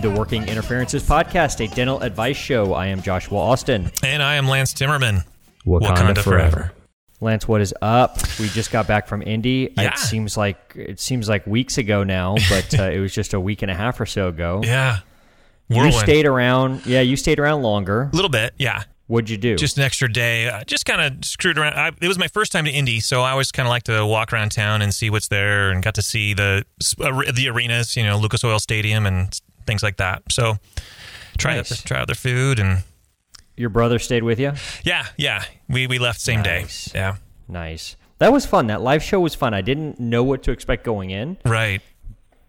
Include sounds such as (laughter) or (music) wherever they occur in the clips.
to the Working Interferences Podcast, a dental advice show. I am Joshua Austin. And I am Lance Timmerman. Wakanda, forever. Lance, what is up? We just got back from Indy. Yeah. It seems like it seems like weeks ago now, but uh, it was just a week and a half or so ago. (laughs) Yeah. You stayed around. Yeah, you stayed around longer. a little bit, yeah. What'd you do? Just an extra day. Uh, just kind of screwed around. I, it was my first time to Indy, so I always kind of like to walk around town and see what's there, and got to see the uh, the arenas, you know, Lucas Oil Stadium and things like that. So try Nice. out, try out their food, and Your brother stayed with you. yeah, yeah. We we left same Nice. day. Yeah, Nice. That was fun. That live show was fun. I didn't know what to expect going in, right.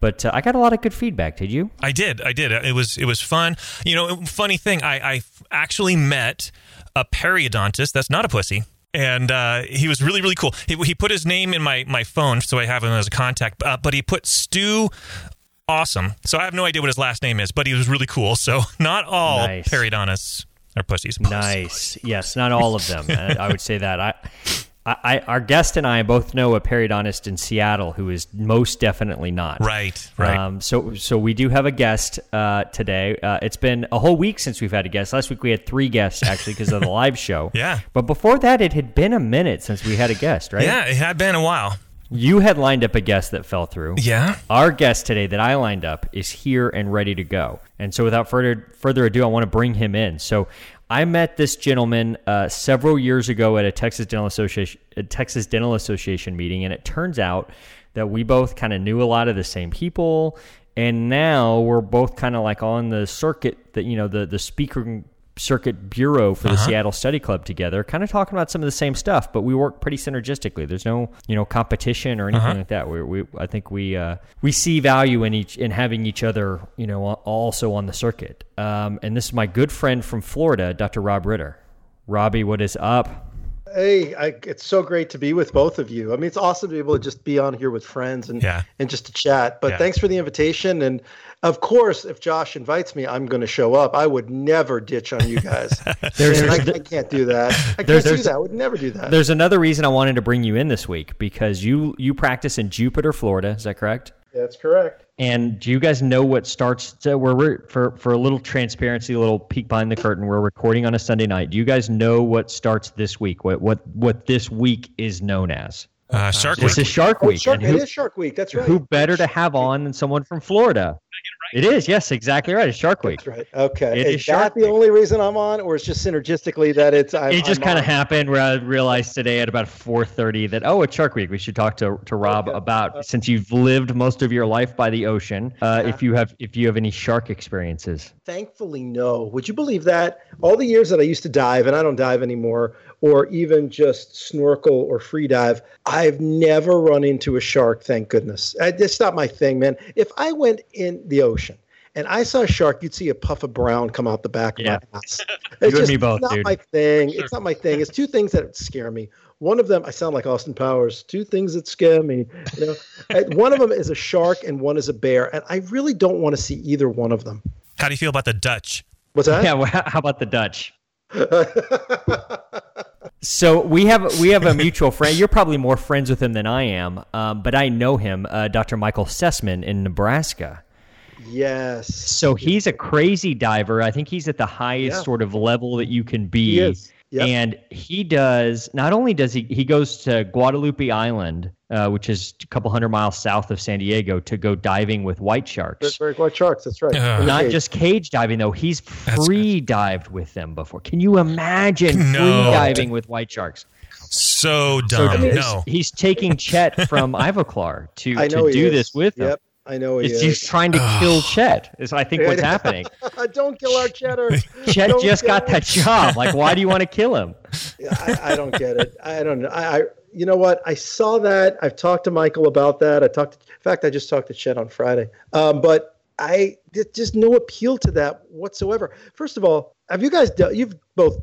but uh, I got a lot of good feedback. Did you? I did. I did. It was it was fun. You know, funny thing. I, I actually met a periodontist. That's not a pussy. And uh, he was really really cool. He, he put his name in my my phone, so I have him as a contact. Uh, but he put Stu Awesome. So I have no idea what his last name is, but he was really cool. So (laughs) not all Nice. periodontists are pussies. Nice. Yes, not all of them. (laughs) I would say that. I, I, I, our guest and I both know a periodontist in Seattle who is most definitely not. Right. Right. Um, so, so we do have a guest uh, today. Uh, it's been a whole week since we've had a guest. Last week we had three guests actually because of the (laughs) live show. Yeah. But before that, it had been a minute since we had a guest, right? yeah, it had been a while. You had lined up a guest that fell through. Yeah. Our guest today that I lined up is here and ready to go. And so, without further further ado, I want to bring him in. So, I met this gentleman uh, several years ago at a Texas Dental Association a Texas Dental Association meeting, and it turns out that we both kind of knew a lot of the same people, and now we're both kind of like on the circuit that you know the the speaker circuit bureau for the Seattle Study Club together, kind of talking about some of the same stuff, but we work pretty synergistically. There's no, you know, competition or anything like that. We, we I think we uh, we see value in each in having each other, you know, also on the circuit. Um, and this is my good friend from Florida, Dr. Rob Ritter. Robbie, what is up? Hey, I, it's so great to be with both of you. I mean, it's awesome to be able to just be on here with friends and Yeah. and just to chat. But Yeah. thanks for the invitation. And of course, if Josh invites me, I'm going to show up. I would never ditch on you guys. (laughs) There's- I, I can't do that. I (laughs) can't do that. I would never do that. There's another reason I wanted to bring you in this week because you you practice in Jupiter, Florida. Is that correct? That's correct. And do you guys know what starts? So we're we're- for for a little transparency, a little peek behind the curtain. We're recording on a Sunday night. Do you guys know what starts this week? What what what this week is known as? Uh, Shark This Week. is Shark Oh, Week. Shark, and it who, is Shark Week. That's right. who better to have on than someone from Florida? It is. Yes, exactly right. It's Shark Week. That's right. Okay. It is is Shark that the Week. only reason I'm on, or it's just synergistically that it's? I'm, It just kind of happened where I realized today at about 4:30 that oh, it's Shark Week. We should talk to, to Rob Okay. about since you've lived most of your life by the ocean. Uh, if you have if you have any shark experiences. Thankfully, no. Would you believe that? All the years that I used to dive, and I don't dive anymore, or even just snorkel or free dive, I've never run into a shark, thank goodness. I, it's not my thing, man. If I went in the ocean and I saw a shark, you'd see a puff of brown come out the back of Yeah. my ass. (laughs) You It's and just me both, not dude. my thing. It's not my thing. It's two things that scare me. One of them, I sound like Austin Powers. Two things that scare me. You know, one of them is a shark, and one is a bear, and I really don't want to see either one of them. How do you feel about the Dutch? What's that? (laughs) Yeah, well, how about the Dutch? (laughs) So we have we have a mutual friend. You're probably more friends with him than I am, um, but I know him, uh, Dr. Michael Sesemann in Nebraska. Yes. So he's a crazy diver. I think he's at the highest Yeah. sort of level that you can be. He is. Yep. And he does not only does he he goes to Guadalupe Island, uh, which is a couple hundred miles south of San Diego, to go diving with white sharks. very white sharks. That's right. Ugh. In the Not cage. just cage diving though. He's free dived with them before. Can you imagine (laughs) No. free diving with white sharks? So So dumb. he's, no. he's taking Chet from Ivoclar to, (laughs) to do this with him. Yep, I know he It's is. he's trying to kill (sighs) Chet. Is I think what's (laughs) happening. (laughs) Don't kill our cheddar. Chet (laughs) Don't just got our- that job. Like, why do you want to kill him? Yeah, I, I don't get it. I don't know. I, I, you know what? I saw that. I've talked to Michael about that. I talked. To, in fact, I just talked to Chet on Friday. Um, but I there's just no appeal to that whatsoever. First of all, have you guys done? You've both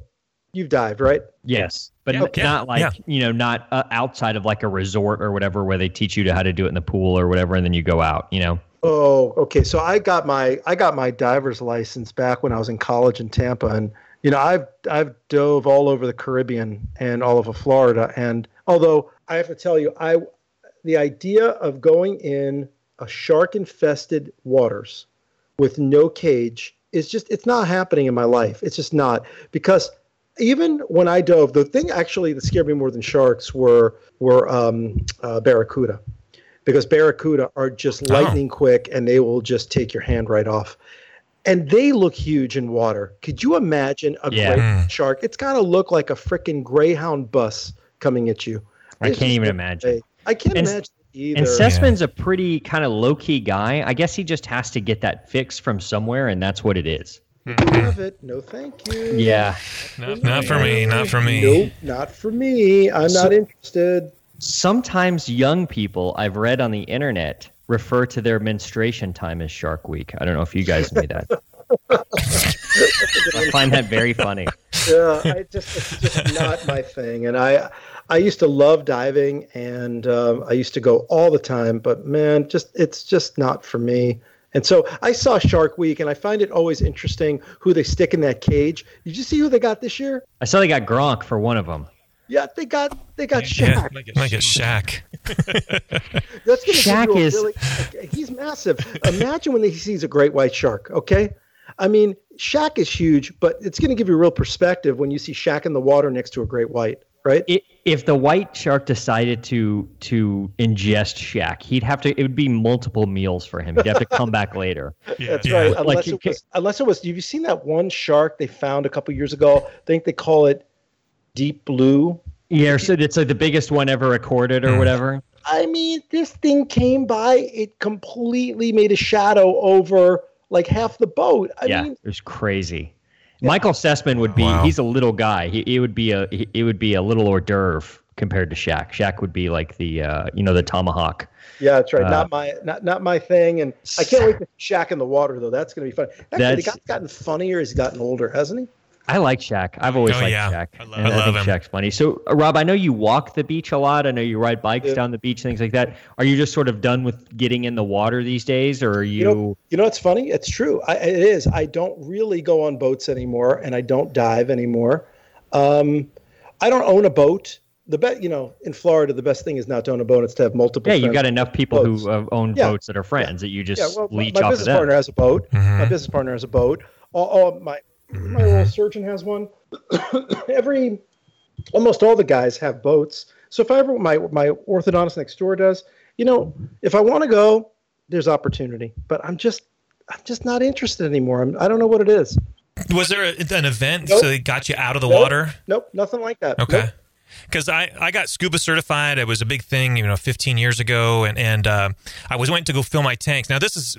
you've dived, right? Yes, but Yeah, not yeah, like yeah. you know, not uh, outside of like a resort or whatever, where they teach you to how to do it in the pool or whatever, and then you go out. You know, Oh, okay. So I got my I got my diver's license back when I was in college in Tampa, and you know I've I've dove all over the Caribbean and all over Florida. And although I have to tell you, I the idea of going in a shark infested waters with no cage is just it's not happening in my life. It's just not because even when I dove, the thing actually that scared me more than sharks were were um, uh, barracuda because barracuda are just Oh. lightning quick and they will just take your hand right off. And they look huge in water. Could you imagine a Yeah. great Mm. shark? It's got to look like a freaking greyhound bus coming at you. I There's can't even imagine. way. I can't And- imagine either. And Sesemann's a pretty kind of low key guy. I guess he just has to get that fix from somewhere, and that's what it is. Have it. No, thank you. Yeah. Not, not for me. Not for me. Nope, not for me. I'm So- not interested. Sometimes young people I've read on the internet refer to their menstruation time as Shark Week. I don't know if you guys knew that. I find that very funny. yeah, I just it's just not my thing. And I I used to love diving, and um, I used to go all the time. But man, just it's just not for me. And so I saw Shark Week, and I find it always interesting who they stick in that cage. Did you see who they got this year? I saw they got Gronk for one of them. Yeah, they got they got Yeah, Shaq. might get Shaq. (laughs) That's gonna Shaq a is- really, he's massive. Imagine when he sees a great white shark. Okay, I mean Shaq is huge, but it's going to give you real perspective when you see Shaq in the water next to a great white, right? I- If the white shark decided to to ingest Shaq, he'd have to. It would be multiple meals for him. He'd have to come back later. (laughs) That's Yeah. right. Like, Unless you it was, unless it was. Have you seen that one shark they found a couple years ago? I think they call it deep blue. Yeah, so it's like the biggest one ever recorded or mm. whatever. I mean, this thing came by. It completely made a shadow over like half the boat. I yeah, mean, it was crazy. Michael Sesemann would be. Wow. He's a little guy. He, he would be a. He, it would be a little hors d'oeuvre compared to Shaq. Shaq would be like the. Uh, you know, the tomahawk. yeah, that's right. Uh, not my, not not my thing. And I can't wait to see Shaq in the water though. That's going to be fun. Actually, the guy's gotten funnier he's gotten older, hasn't he? I like Shaq. I've always Oh, liked yeah. Shaq. I love- and I love think him. Shaq's funny. So, uh, Rob, I know you walk the beach a lot. I know you ride bikes Yeah. down the beach, things like that. Are you just sort of done with getting in the water these days, or are you? You know, you know what's funny? It's true. I, it is. I don't really go on boats anymore, and I don't dive anymore. Um, I don't own a boat. The bet, you know, in Florida, the best thing is not to own a boat; it's to have multiple. yeah, you've got enough people boats. who uh, own Yeah. boats that are friends that you just Yeah, well, my, leech my off of them. My business partner has a boat. Mm-hmm. My business partner has a boat. All, all my my mm-hmm. oral surgeon has one. (coughs) Every, almost all the guys have boats. So if I ever my my orthodontist next door does, you know, if I want to go, there's opportunity. But I'm just I'm just not interested anymore. I'm, I don't know what it is. Was there a, an event Nope. so they got you out of the Nope. water? Nope, nothing like that. Okay. Nope. Because I, I got scuba certified. It was a big thing, you know, 15 years ago, and and uh, I was went to go fill my tanks. Now this is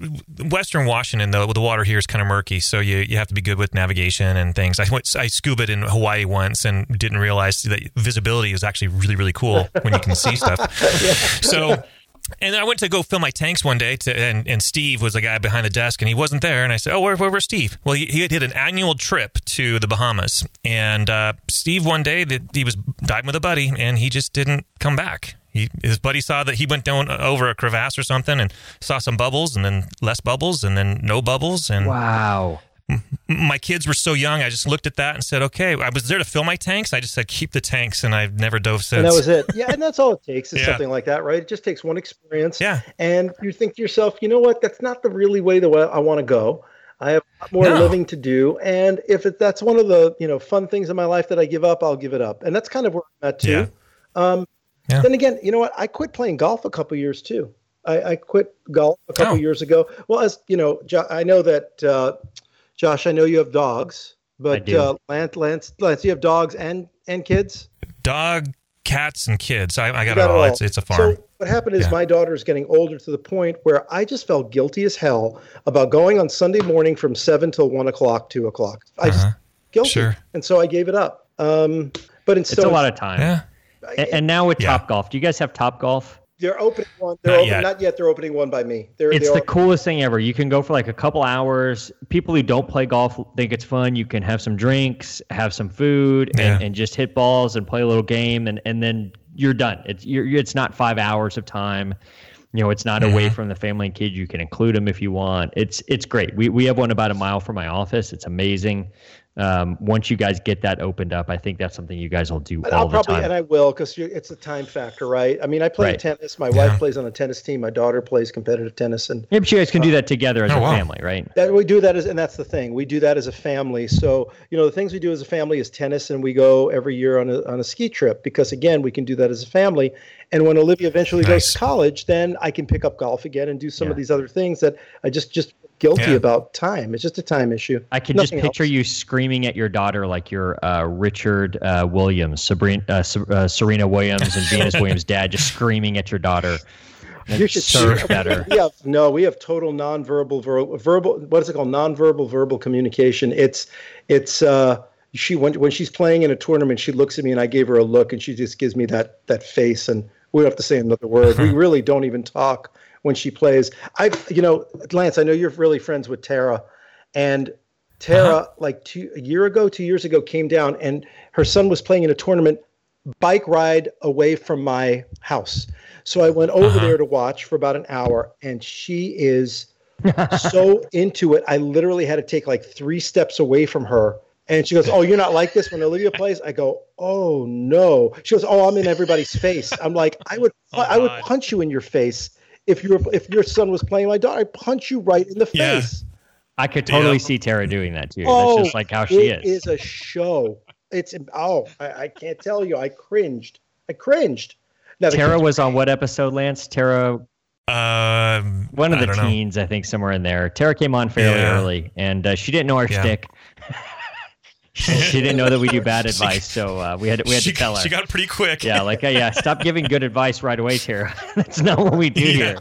Western Washington, though. The water here is kind of murky, so you, you have to be good with navigation and things. I went I scubaed in Hawaii once and didn't realize that visibility is actually really really cool when you can see stuff. (laughs) So. And I went to go fill my tanks one day, to, and, and Steve was the guy behind the desk, and he wasn't there. And I said, "Oh, where, where, where's Steve?" Well, he, he had hit an annual trip to the Bahamas, and uh, Steve one day that he was diving with a buddy, and he just didn't come back. He, his buddy saw that he went down over a crevasse or something, and saw some bubbles, and then less bubbles, and then no bubbles, and Wow. my kids were so young. I just looked at that and said, "Okay." I was there to fill my tanks. I just said, "Keep the tanks," and I've never dove since. And that was it. Yeah, and that's all it takes is (laughs) Yeah. something like that, right? It just takes one experience. Yeah. And you think to yourself, you know what? That's not the really way the way I want to go. I have a lot more No. living to do, and if it, that's one of the you know fun things in my life that I give up, I'll give it up, and that's kind of where I'm at too. Yeah. Um, Yeah. Then again, you know what? I quit playing golf a couple years too. I, I quit golf a couple Oh. years ago. Well, as you know, jo- I know that uh, Josh. I know you have dogs, but. Uh, Lance, Lance, Lance, you have dogs and and kids. dog, cats, and kids. I, I got You it all. It's, it's a farm. So what happened is Yeah. my daughter is getting older to the point where I just felt guilty as hell about going on Sunday morning from seven till one o'clock, two o'clock. I just Uh-huh. guilty, Sure. and so I gave it up. Um, but It's instead, a lot of time. yeah. A- And, now with Yeah. Top Golf, do you guys have Top Golf? They're opening one. They're Not open, yet. not yet. They're opening one by me. They're, It's they're the coolest thing ever. You can go for like a couple hours. People who don't play golf think it's fun. You can have some drinks, have some food, and, Yeah. and just hit balls and play a little game, and, and then you're done. It's you're, it's not five hours of time. You know, it's not away from the family and kids. You can include them if you want. It's it's great. We we have one about a mile from my office. It's amazing. Um, once you guys get that opened up, I think that's something you guys will do And all I'll the probably time. and I will because it's a time factor, right? I mean, I play Right. tennis. My Yeah. wife plays on a tennis team. My daughter plays competitive tennis, and yeah, but you guys can do that together as Oh, a wow. family, right? that we do that as, and that's the thing. We do that as a family. So you know, the things we do as a family is tennis, and we go every year on a on a ski trip because again, we can do that as a family. And when Olivia eventually goes to college, then I can pick up golf again and do some of these other things that I just just guilty Yeah. about time. It's just a time issue. I can Nothing just picture else. you screaming at your daughter like you're uh, Richard uh, Williams, Sabrina, uh, uh, Serena Williams, and Venus (laughs) Williams' dad, just screaming at your daughter. You should serve better. (laughs) We have no, we have total nonverbal ver- verbal. What is it called? Nonverbal verbal communication. It's it's uh she when when she's playing in a tournament, she looks at me and I gave her a look and she just gives me that that face and we don't have to say another word. we (laughs) really don't even talk when she plays. I you know Lance, I know you're really friends with Tara, and Tara uh-huh. like two a year ago, two years ago came down and her son was playing in a tournament bike ride away from my house. So I went over uh-huh. there to watch for about an hour, and she is (laughs) so into it. I literally had to take like three steps away from her. And she goes, Oh, you're not like this when Olivia plays? I go, Oh no. She goes, Oh, I'm in everybody's face. I'm like, I would (laughs) oh, I would God. punch you in your face if your if your son was playing my daughter. I'd punch you right in the Yeah. face. I could totally Yeah. see Tara doing that too. Oh, That's just like how she is. It is. is a show. It's oh, I, I can't tell you. I cringed. I cringed. Now, Tara was on what episode, Lance? Tara, Um, one of I the don't know. teens, I think, somewhere in there. Tara came on fairly Yeah. early, and uh, she didn't know our Yeah. shtick. She, she didn't know that we do bad (laughs) She- advice, so uh, we had we had she, to tell her. she got pretty quick. Yeah, like uh, yeah, stop giving good advice right away, Tara. (laughs) That's not what we do Yeah. here.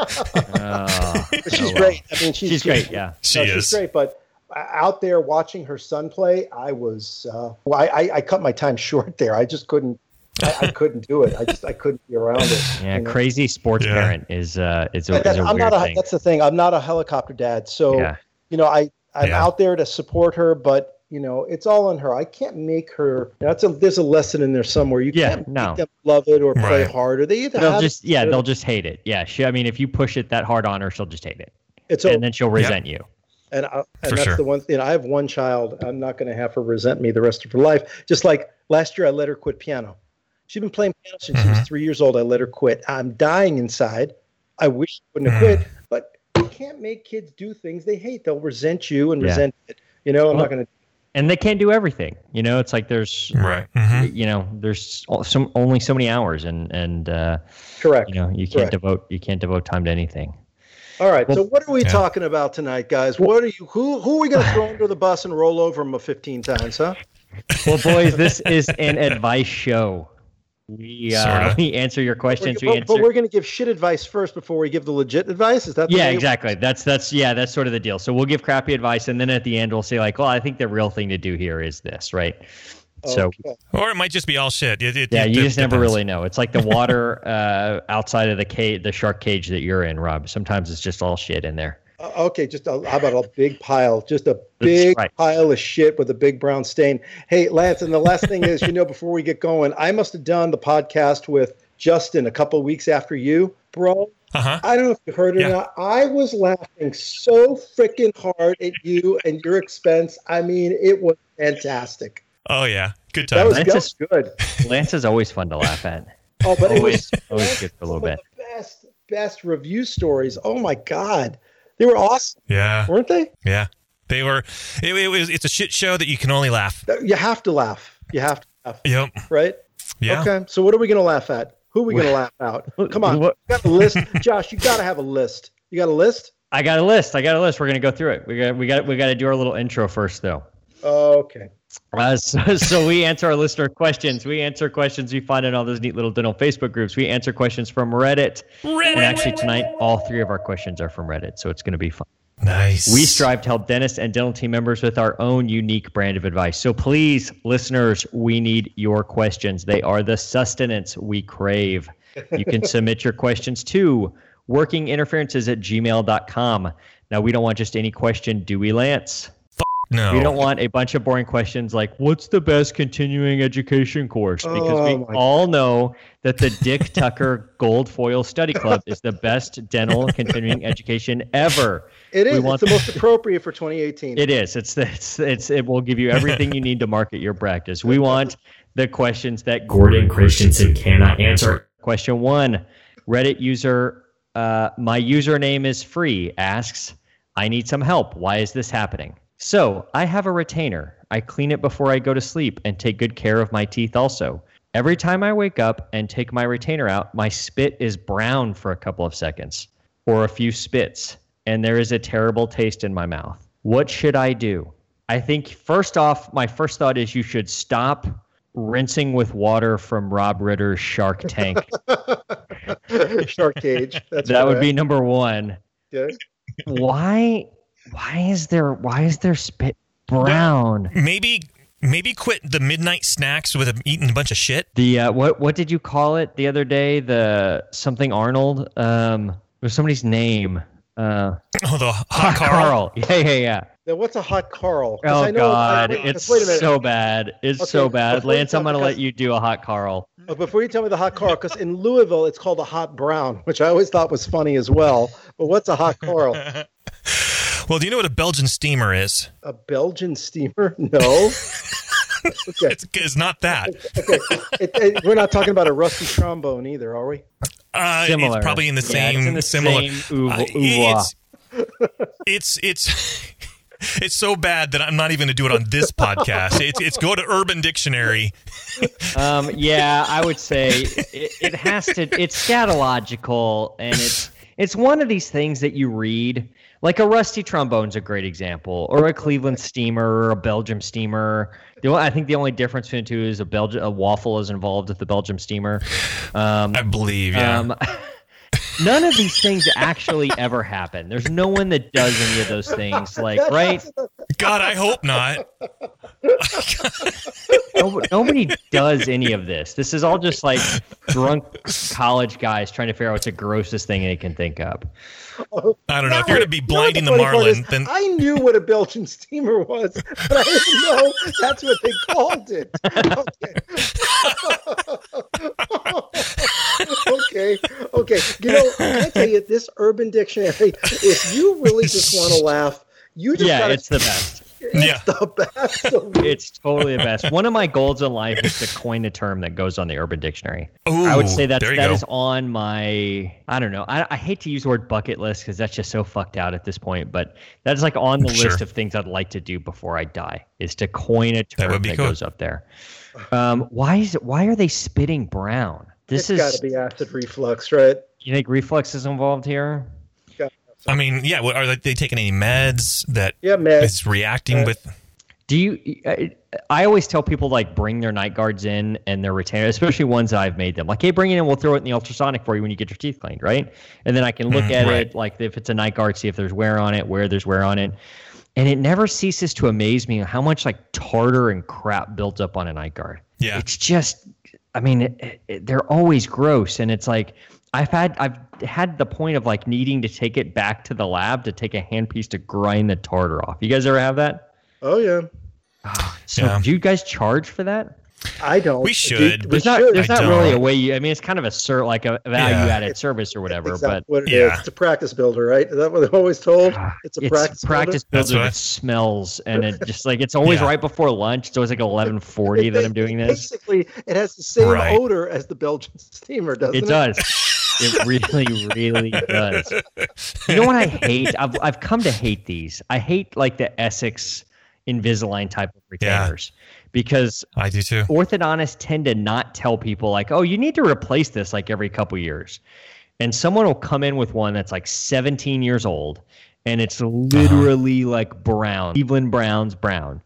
Oh, she's oh, well. great. I mean, she's, She's great. Yeah. she no, is. she's great. But uh, out there watching her son play, I was. Uh, well, I, I, I cut my time (laughs) short there. I just couldn't. I, I couldn't do it. I just I couldn't be around it. Yeah, you know? crazy sports Yeah. parent is uh is a, But is that- a I'm weird not a. thing. That's the thing. I'm not a helicopter dad. So Yeah. you know, I I'm Yeah. out there to support her, but you know, it's all on her. I can't make her. That's a. There's a lesson in there somewhere. You Yeah, can't no. make them love it or play Right. hard, or they either They'll have just yeah, it or they'll just hate it. Yeah, she, I mean, if you push it that hard on her, she'll just hate it, It's and over. then she'll resent you. and, I, and For that's sure. the one thing. I have one child. I'm not going to have her resent me the rest of her life. Just like last year, I let her quit piano. She'd been playing piano since she was mm-hmm. three years old. I let her quit. I'm dying inside. I wish she wouldn't have mm. quit, but you can't make kids do things they hate. They'll resent you and Yeah. resent it. You know, I'm Well- not going to. And they can't do everything. You know, it's like there's Right. hmm you know there's some only so many hours, and and uh, Correct. you know you can't Correct. devote you can't devote time to anything. All right. so what are we Yeah. talking about tonight, guys? What are you? Who who are we going to throw under the bus and roll over them 15 times? Huh? Well, boys, this is an advice show. We uh, Sorta. we answer your questions. We're, we but, answer. but we're going to give shit advice first before we give the legit advice. Is that the yeah, way- exactly. That's that's yeah, that's sort of the deal. So we'll give crappy advice, and then at the end we'll say like, well, I think the real thing to do here is this, right? So Okay. Or it might just be all shit. It, it, yeah, it you just never really know. It's like the water (laughs) uh, outside of the cage, the shark cage that you're in, Rob. Sometimes it's just all shit in there. Uh, okay, just a, how about a big pile? Just a big right. pile of shit with a big brown stain. Hey, Lance, and the last thing is, you know, before we get going, I must have done the podcast with Justin a couple weeks after you, bro. Uh-huh. I don't know if you heard it Yeah. or not. I was laughing so freaking hard at you and your expense. I mean, it was fantastic. Oh yeah. Good time. That time. was, Lance that is- was good. Lance is always fun to laugh at. (laughs) Oh, but it Always- was always good for a little bit. Best, best review stories. Oh my god, they were awesome, yeah. weren't they? Yeah. They were. It, it was. It's a shit show that you can only laugh. Uh, you have to laugh. You have to laugh, Yep. right? Yeah. Okay. So what are we going to laugh at? Who are we going to laugh out? Come on. (laughs) What- You got a list, Josh. You got to have a list. You got a list? I got a list. I got a list. We're gonna go through it. We got we got we got to do our little intro first, though. Okay. Uh, so, (laughs) so we answer our listener questions. We answer questions we find in all those neat little dental Facebook groups. We answer questions from Reddit. And actually, tonight, all three of our questions are from Reddit, so it's going to be fun. Nice. We strive to help dentists and dental team members with our own unique brand of advice. So please, listeners, we need your questions. They are the sustenance we crave. You can (laughs) submit your questions to workinginterferences at gmail.com. Now, we don't want just any question, do we, Lance? No. We don't want a bunch of boring questions like, what's the best continuing education course? Because Oh, we my all know that the Dick Tucker Gold Foil Study Club is the best dental continuing education ever. It is. We want- It's the most appropriate for 2018. It is. It's it's it's it will give you everything you need to market your practice. We want the questions that Gordon Christensen cannot answer. Question one: Reddit user, uh, my username is free asks, I need some help. Why is this happening? So I have a retainer. I clean it before I go to sleep and take good care of my teeth also. Every time I wake up and take my retainer out, my spit is brown for a couple of seconds or a few spits, and there is a terrible taste in my mouth. What should I do? I think first off, my first thought is you should stop rinsing with water from Rob Ritter's Shark Tank. (laughs) Shark cage. That's that would right. be number one. Okay. Why? Why is there? Why is there spit brown? Maybe maybe quit the midnight snacks with a, eating a bunch of shit. The uh, what? What did you call it the other day? The something Arnold. Um, it was somebody's name. Uh, Oh, the hot Carl. Carl. (laughs) Yeah, yeah, yeah. Now, what's a hot Carl? Oh I know- God, I- it's wait a minute. so bad. It's Okay, so bad. Lance, I'm gonna let you do a hot Carl. Uh, Before you tell me the hot Carl, because in Louisville it's called a hot brown, (laughs) which I always thought was funny as well. But what's a hot Carl? (laughs) Well, do you know what a Belgian steamer is? A Belgian steamer? No. (laughs) okay. It's, it's not that. okay. It, it- we're not talking about a rusty trombone either, are we? Uh, Similar. It's probably in the Yeah, same it's in the similar. same Uh, it's, it's it's (laughs) it's so bad that I'm not even going to do it on this podcast. It's it's go to Urban Dictionary. Um, yeah, I would say (laughs) it, it has to. It's scatological, and it's it's one of these things that you read. Like a rusty trombone's a great example, or a Cleveland steamer, or a Belgium steamer. The I think the only difference between the two is a Belgium a waffle is involved with the Belgium steamer. Um, I believe. Yeah. um, (laughs) none of these things actually ever happen. There's no one that does any of those things. Like, right? God, I hope not. (laughs) No, nobody does any of this. This is all just like drunk college guys trying to figure out what's the grossest thing they can think of. (laughs) I don't know. If you're going to be You know what blinding the funny marlin, is? then I knew what a Belgian steamer was, but I didn't know that's what they called it. (laughs) Okay. (laughs) okay, okay. You know, I tell you this Urban Dictionary? If you really just want to laugh, you just Yeah, gotta, it's the best. It's Yeah. the best. It's totally the best. One of my goals in life is to coin a term that goes on the Urban Dictionary. Ooh, I would say that there that go. is on my. I don't know. I, I hate to use the word bucket list because that's just so fucked out at this point. But that is like on the Sure. list of things I'd like to do before I die. Is to coin a term would that, cool. goes up there. Um, why is it? Why are they spitting brown? This it's is. got to be acid reflux, right? You think reflux is involved here? I mean, yeah. what- Are they- they taking any meds that Yeah, man. is reacting Uh, with? Do you? I, I always tell people like bring their night guards in and their retainer, especially ones that I've made them. Like, hey, bring it in. We'll throw it in the ultrasonic for you when you get your teeth cleaned, right? And then I can look Mm, at right. it, like if it's a night guard, see if there's wear on it, where there's wear on it. And it never ceases to amaze me how much like tartar and crap built up on a night guard. Yeah. It's just, I mean, it, it, they're always gross, and it's like I've had I've had the point of like needing to take it back to the lab to take a handpiece to grind the tartar off. You guys ever have that? Oh yeah. (sighs) So Yeah. do you guys charge for that? I don't. We should, We There's not should. there's I not really a way you I mean it's kind of a ser- like a value added service or whatever, Exactly but what it is. Yeah. It's a practice builder, right? Is that what they're always told? (sighs) It's a practice, practice That's builder what that smells and it just like it's always Yeah. right before lunch. It's always like eleven forty that I'm doing this. Basically, it has the same Right. odor as the Belgian (laughs) steamer, doesn't it? It does. It really, really does. You know what I hate? I've I've come to hate these. I hate like the Essix Invisalign type of Yeah. retainers because I do too. orthodontists tend to not tell people like, oh, you need to replace this like every couple years. And someone will come in with one that's like 17 years old and it's uh-huh. literally like brown, Cleveland Browns brown.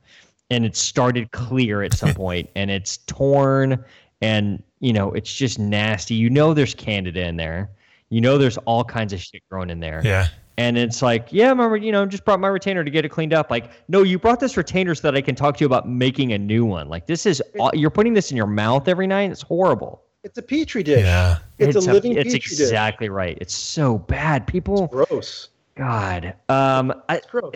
And it started clear at some (laughs) point and it's torn and you know, it's just nasty. You know there's candida in there. You know there's all kinds of shit growing in there. Yeah. And it's like, yeah, remember, you know, just brought my retainer to get it cleaned up. Like, no, you brought this retainer so that I can talk to you about making a new one. Like, this is, aw- you're putting this in your mouth every night. It's horrible. It's a petri dish. Yeah. It's, a living It's petri dish. exactly right. It's so bad. People, Gross. God. Um, I, It's gross.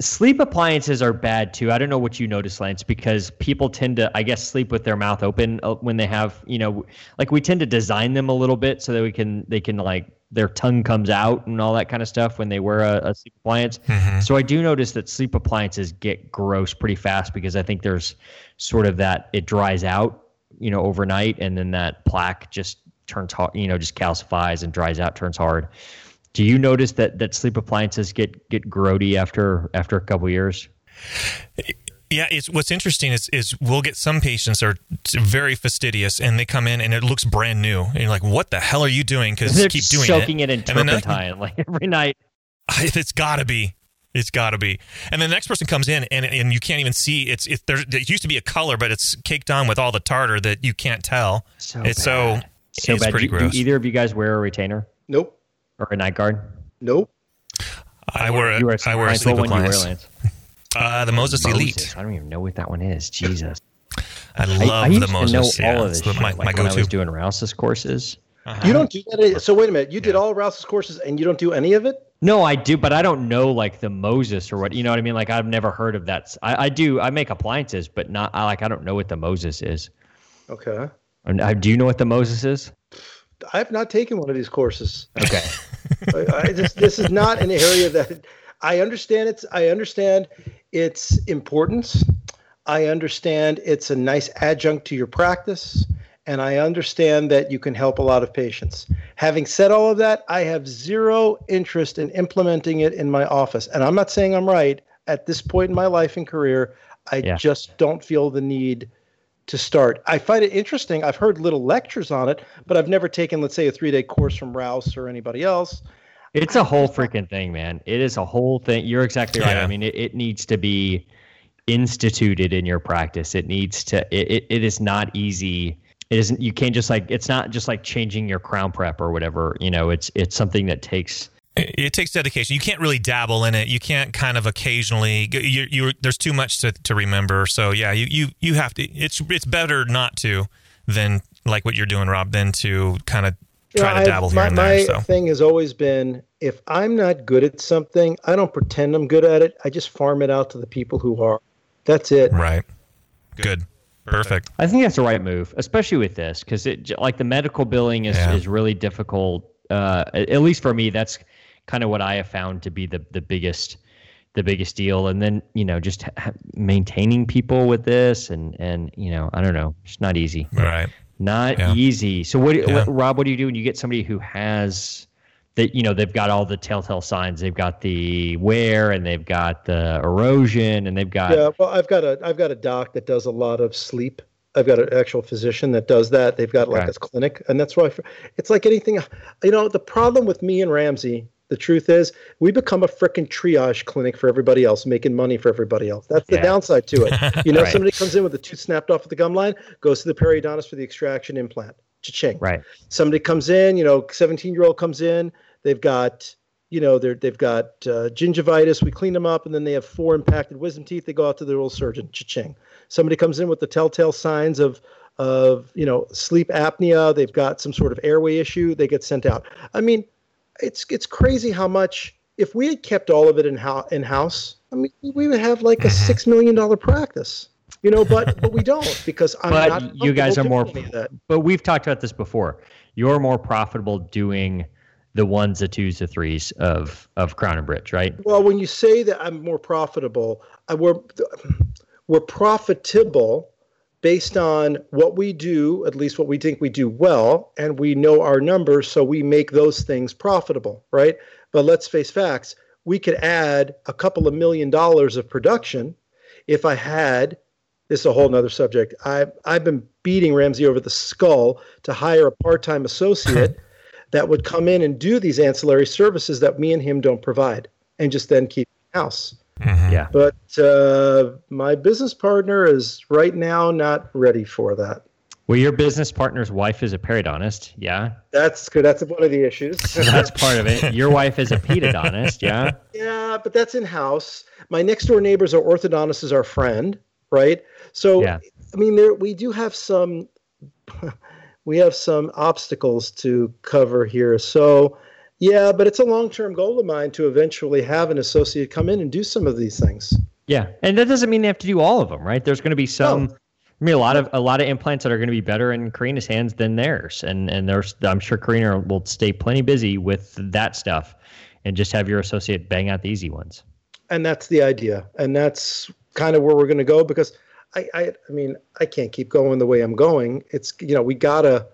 Sleep appliances are bad too. I don't know what you notice, Lance, because people tend to, I guess, sleep with their mouth open uh, when they have, you know, like we tend to design them a little bit so that we can, they can like their tongue comes out and all that kind of stuff when they wear a, a sleep appliance. So I do notice that sleep appliances get gross pretty fast because I think there's sort of that it dries out, you know, overnight, and then that plaque just turns hard, you know, just calcifies and dries out, turns hard. Do you notice that that sleep appliances get get grody after after a couple years? Yeah, it's what's interesting is is we'll get some patients are very fastidious and they come in and it looks brand new and you're like, what the hell are you doing? Because They're keep doing soaking it, it, in And then that- turpentine (laughs) like every night. it's got to be. It's got to be. And then the next person comes in and and you can't even see. It's it. There, there used to be a color, but it's caked on with all the tartar that you can't tell. So it's bad. so So it's bad. pretty do, gross. do either of you guys wear a retainer Nope. Or a night guard? Nope. I wear a, You wear I wear a appliance. sleep one you wear, appliance. Uh, the Moses, Elite. I don't even know what that one is. Jesus. I I, love I used the to Moses. know yeah, all of it's this shit, my, like my when I go-to. was doing Rouse's courses. You don't do that. So wait a minute. You did all Rouse's courses and you don't do any of it? No, I do, but I don't know like the Moses or what. You know what I mean? Like I've never heard of that. I, I do. I make appliances, but not. I like. I don't know what the Moses is. Okay. And, uh, do you know what the Moses is? I have not taken one of these courses. Okay. (laughs) I, I just this is not an area that I understand. It's I understand its importance. I understand it's a nice adjunct to your practice, and I understand that you can help a lot of patients. Having said all of that, I have zero interest in implementing it in my office, and I'm not saying I'm right at this point in my life and career. I Yeah. just don't feel the need to start. I find it interesting. I've heard little lectures on it, but I've never taken, let's say, a three day course from Rouse or anybody else. It's a whole freaking thing, man. It is a whole thing. You're exactly right. Yeah. I mean, it, it needs to be instituted in your practice. It needs to. It, it, it is not easy. It isn't. You can't just like. It's not just like changing your crown prep or whatever. You know, it's it's something that takes. It, it takes dedication. You can't really dabble in it. You can't kind of occasionally. You, you there's too much to, to remember. So yeah, you, you you have to. It's it's better not to than like what you're doing, Rob, than to kind of You try know, to dabble I, here my, and my there. So thing has always been if I'm not good at something, I don't pretend I'm good at it. I just farm it out to the people who are. That's it. right, good, perfect. I think that's the right move, especially with this, because it like the medical billing is Yeah. is really difficult. Uh, at at least for me, that's kind of what I have found to be the the biggest the biggest deal. And then you know just ha- maintaining people with this, and and you know I don't know, it's not easy. Right. Not Yeah. easy. So what, Yeah. what, Rob? What do you do when you get somebody who has that? You know, they've got all the telltale signs. They've got the wear, and they've got the erosion, and they've got Yeah, well, I've got a I've got a doc that does a lot of sleep. I've got an actual physician that does that. They've got like Okay. a clinic, and that's why it's like anything. You know, the problem with me and Ramsey, the truth is, we become a frickin' triage clinic for everybody else, making money for everybody else. That's the Yeah. downside to it. You know, (laughs) Right. somebody comes in with a tooth snapped off at the gum line, goes to the periodontist for the extraction implant. Cha-ching right. somebody comes in, you know, 17 year old comes in, they've got, you know, they're, they've got uh, gingivitis. We clean them up, and then they have four impacted wisdom teeth. They go out to their oral surgeon. Cha-ching. Somebody comes in with the telltale signs of, of, you know, sleep apnea. They've got some sort of airway issue. They get sent out. I mean, it's it's crazy how much. If we had kept all of it in in house, I mean, we would have like a mm-hmm. six million dollar practice. You know, but but we don't (laughs) because I'm But not. you guys are more. But we've talked about this before. You're more profitable doing the ones, the twos, the threes of of Crown and Bridge, right? Well, when you say that I'm more profitable, I, we're we're profitable based on what we do, at least what we think we do well, and we know our numbers, so we make those things profitable, right? But let's face facts: we could add a couple of million dollars of production if I had. This is a whole nother subject. I I've been beating Ramsey over the skull to hire a part-time associate (laughs) that would come in and do these ancillary services that me and him don't provide, and just then keep house. Yeah. But uh, my business partner is right now not ready for that. Well, your business partner's wife is a periodontist. Yeah, That's good. That's one of the issues. (laughs) that's part of it. Your wife is a pedodontist. Yeah. yeah, but that's in house. My next door neighbors are orthodontists is our friend, right? So Yeah. I mean, there we do have some. (laughs) we have some obstacles to cover here. So, yeah, but it's a long-term goal of mine to eventually have an associate come in and do some of these things. Yeah, and that doesn't mean they have to do all of them, right? There's going to be some. No. I mean, a lot of a lot of implants that are going to be better in Karina's hands than theirs, and and there's I'm sure Karina will stay plenty busy with that stuff, and just have your associate bang out the easy ones. And that's the idea, and that's kind of where we're going to go because I, I I mean I can't keep going the way I'm going. It's you know we gotta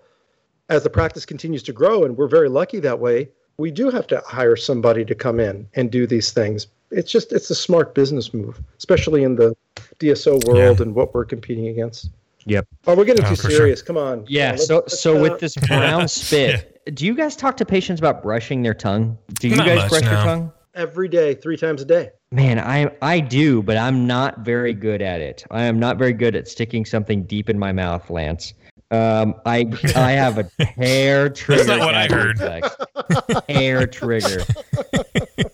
as the practice continues to grow, and we're very lucky that way. We do have to hire somebody to come in and do these things. It's just it's a smart business move, especially in the DSO world Yeah. and what we're competing against. Yep. Oh, we're getting Oh, too for serious. Come on. Yeah. Let's- So let's, so uh, with this brown (laughs) spit, do you guys talk to patients about brushing their tongue? Do you Not guys much, brush your tongue? every day, three times a day. Man, I I do, but I'm not very good at it. I am not very good at sticking something deep in my mouth, Lance. Um, I I have a (laughs) hair trigger. That's not what I heard. hair trigger. (laughs)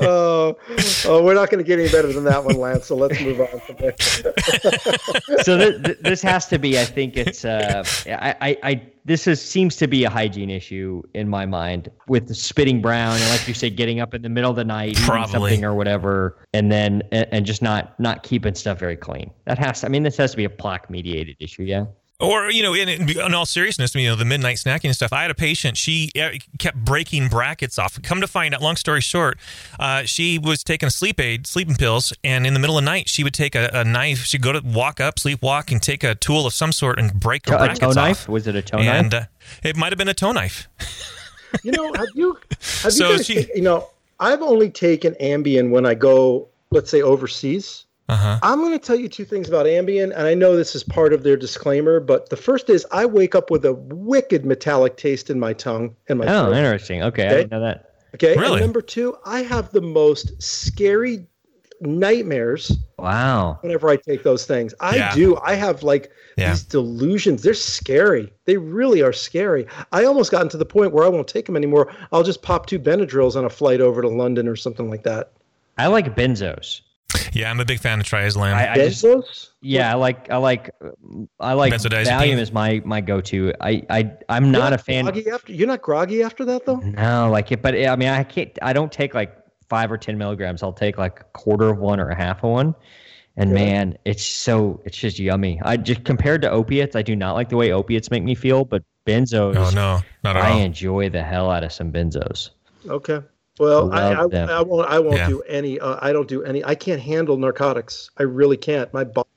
oh, oh, we're not going to get any better than that one, Lance. So let's move on from there. (laughs) So th- th- this has to be. I think it's. Uh, I, I, I this is seems to be a hygiene issue in my mind with the spitting brown and, like you say, getting up in the middle of the night, eating Probably. something or whatever, and then and, and just not not keeping stuff very clean. That has. To, I mean, this has to be a plaque mediated issue. Yeah. Or you know, in, in all seriousness, you know, the midnight snacking and stuff. I had a patient; she uh, kept breaking brackets off. Come to find out, long story short, uh, she was taking a sleep aid, sleeping pills, and in the middle of the night, she would take a, a knife. She'd go to walk up, sleepwalk, and take a tool of some sort and break her a brackets toe off. knife? Was it a toe and knife? uh, it might have been a toe knife. (laughs) You know, have you, have So you guys, she- you know, I've only taken Ambien when I go, let's say, overseas. Uh huh. I'm going to tell you two things about Ambien, and I know this is part of their disclaimer, but the first is I wake up with a wicked metallic taste in my tongue and my Oh, throat. interesting. Okay, I didn't know that. Okay. Really? And number two, I have the most scary nightmares Wow. whenever I take those things. I Yeah. do. I have like Yeah. these delusions. They're scary. They really are scary. I almost gotten to the point where I won't take them anymore. I'll just pop two Benadryls on a flight over to London or something like that. I like benzos. Yeah, I'm a big fan of triazolam. I, I just Benzos? yeah, I like I like I like Benzodiazepine. Valium is my my go to. I I I'm not a fan. Groggy after, you're not groggy after that though. No, like it, but I mean, I can't. I don't take like five or ten milligrams. I'll take like a quarter of one or a half of one. And Really? man, it's so it's just yummy. I just compared to opiates, I do not like the way opiates make me feel, but benzos, oh no, not at I all. enjoy the hell out of some benzos. Okay. Well, I, I, I won't. I won't Yeah. do any. Uh, I don't do any. I can't handle narcotics. I really can't. My body,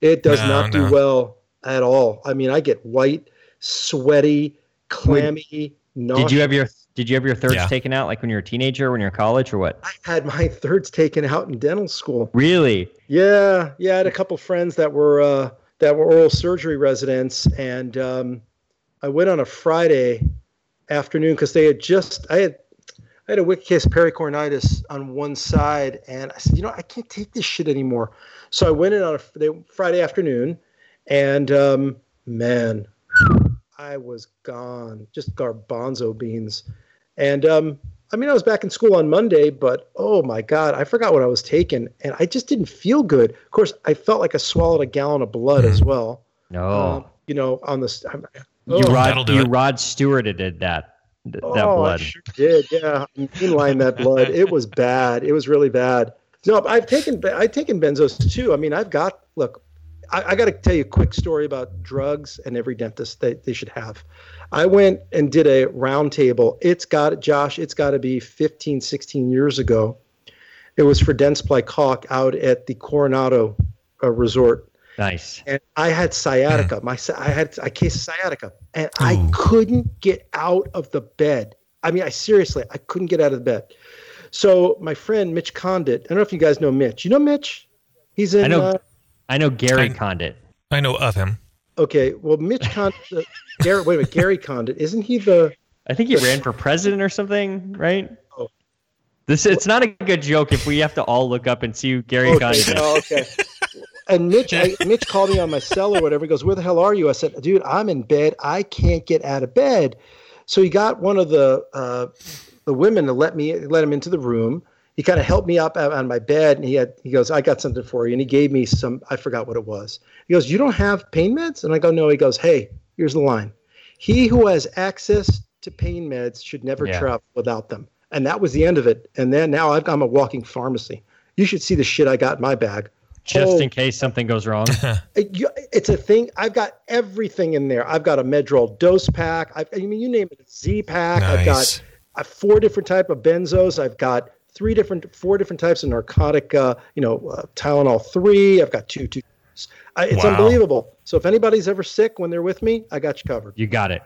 it does No, not do well at all. I mean, I get white, sweaty, clammy. Did you have your Did you have your thirds Yeah. taken out like when you were a teenager, when you were in college, or what? I had my (laughs) thirds taken out in dental school. Really? Yeah, yeah. I had a couple friends that were uh, that were oral surgery residents, and um, I went on a Friday afternoon because they had just I had I had a wicked case of pericoronitis on one side, and I said, you know, I can't take this shit anymore. So I went in on a they, Friday afternoon, and um, man, I was gone, just garbanzo beans. And um, I mean, I was back in school on Monday, but oh my God, I forgot what I was taking, and I just didn't feel good. Of course, I felt like I swallowed a gallon of blood as well. No. Um, you know, on this. I'm, you oh, Rod, do you it. Rod Stewarted did that. Th- that oh, blood. I sure did. Yeah, mainline that blood. It was bad. It was really bad. No, I've taken I've taken benzos too. I mean, I've got look. I, I got to tell you a quick story about drugs and every dentist that they should have. I went and did a round table. It's got Josh. It's got to be 15, 16 years ago. It was for Dentsply Caulk out at the Coronado uh, Resort Nice. and I had sciatica. My I had a case of sciatica, and I couldn't get out of the bed. I mean, I seriously, I couldn't get out of the bed. So my friend Mitch Condit, I don't know if you guys know Mitch. You know Mitch? He's in. I know. Uh, I know Gary I- Condit. I know of him. okay, well, Mitch Condit. uh, Gary, wait a minute, Gary Condit. Isn't he the? I think he ran for president or something, right? Oh. This it's not a good joke if we have to all look up and see who Gary Okay, Condit is. oh, okay. And Mitch, I, (laughs) Mitch called me on my cell or whatever. He goes, "Where the hell are you?" I said, "Dude, I'm in bed. I can't get out of bed." So he got one of the uh, the women to let me let him into the room. he kind of helped me up on my bed and he had he goes i got something for you and he gave me some i forgot what it was he goes you don't have pain meds and i go no he goes hey here's the line he who has access to pain meds should never Yeah. travel without them and that was the end of it and then now I've, i'm a walking pharmacy you should see the shit i got in my bag Just Oh, in case something goes wrong. (laughs) it's a thing. I've got everything in there. I've got a Medrol dose pack. I've, I mean, you name it, Z pack. I've got I've four different type of benzos. I've got three different, four different types of narcotic. Uh, you know, uh, Tylenol three. I've got two, two. I, it's Wow. unbelievable. So if anybody's ever sick when they're with me, I got you covered. You got it.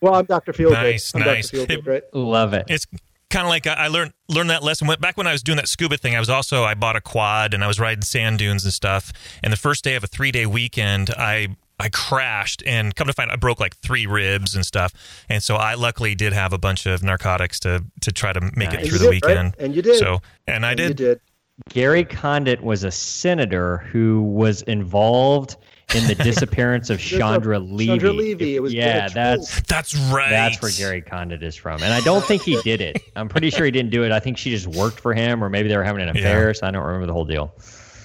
Well, I'm Dr. Feelgood. Nice, I'm nice. Dr. Feelgood, (laughs) right? Love it. It's kind of like I I learned learned that lesson When- back when I was doing that scuba thing. I was also I bought a quad and I was riding sand dunes and stuff. And the first day of a three day weekend, I I crashed and come to find out, I broke like three ribs and stuff. And so I luckily did have a bunch of narcotics to to try to make Nice. it through the you did, right? weekend. And you did. So and I And You did. did. Gary Condit was a senator who was involved in the (laughs) disappearance of Chandra Levy. Chandra Levy. It was yeah, Bitch. that's That's right. that's where Gary Condit is from, and I don't think he did it. I'm pretty sure he didn't do it. I think she just worked for him, or maybe they were having an affair. So I don't remember the whole deal.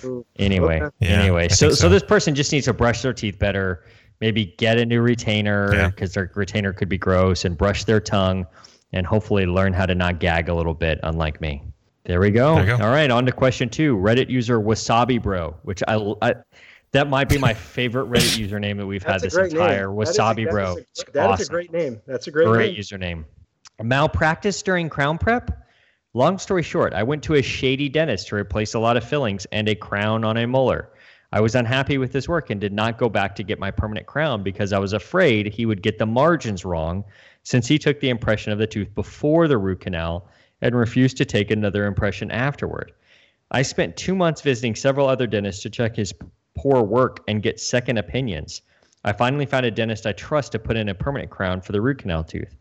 Mm, anyway, Okay. Yeah, anyway, so, so so. this person just needs to brush their teeth better. Maybe get a new retainer Yeah. because their retainer could be gross, and brush their tongue, and hopefully learn how to not gag a little bit, unlike me. There we go. There go. All right, on to question two. Reddit user Wasabi Bro, which I, I that might be my favorite Reddit username that we've had That's a this entire name. That a- Wasabi that Bro. is a- that awesome. a great name. That's a great, Great name. username. Malpractice during crown prep? Long story short, I went to a shady dentist to replace a lot of fillings and a crown on a molar. I was unhappy with his work and did not go back to get my permanent crown because I was afraid he would get the margins wrong since he took the impression of the tooth before the root canal and refused to take another impression afterward. I spent two months visiting several other dentists to check his poor work and get second opinions. I finally found a dentist I trust to put in a permanent crown for the root canal tooth.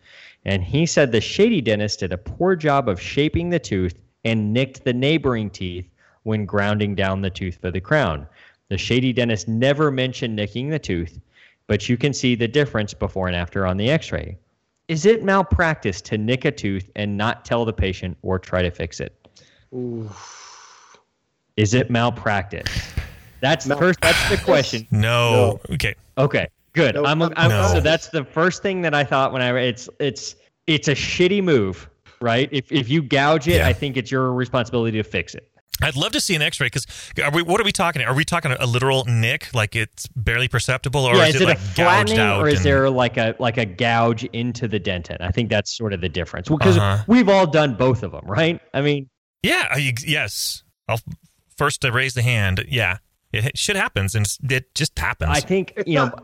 And he said the shady dentist did a poor job of shaping the tooth and nicked the neighboring teeth when grounding down the tooth for the crown. The shady dentist never mentioned nicking the tooth, but you can see the difference before and after on the x ray. Is it malpractice to nick a tooth and not tell the patient or try to fix it? Is it malpractice? That's the first. That's the question. (laughs) No. Okay. Okay, good. No, I'm, I'm no. so that's the first thing that I thought when I it's it's it's a shitty move, right? If if you gouge it, Yeah. I think it's your responsibility to fix it. I'd love to see an X-ray because we? What are we talking? Are we talking a literal nick, like it's barely perceptible, or yeah, is, is, it, it, like a gouged out? or is and- there like a like a gouge into the dentin? I think that's sort of the difference. Because Uh-huh. we've all done both of them, right? I mean, Yeah. I- yes. I'll first to raise the hand. Yeah. It, shit happens, and it just happens. I think It's you know.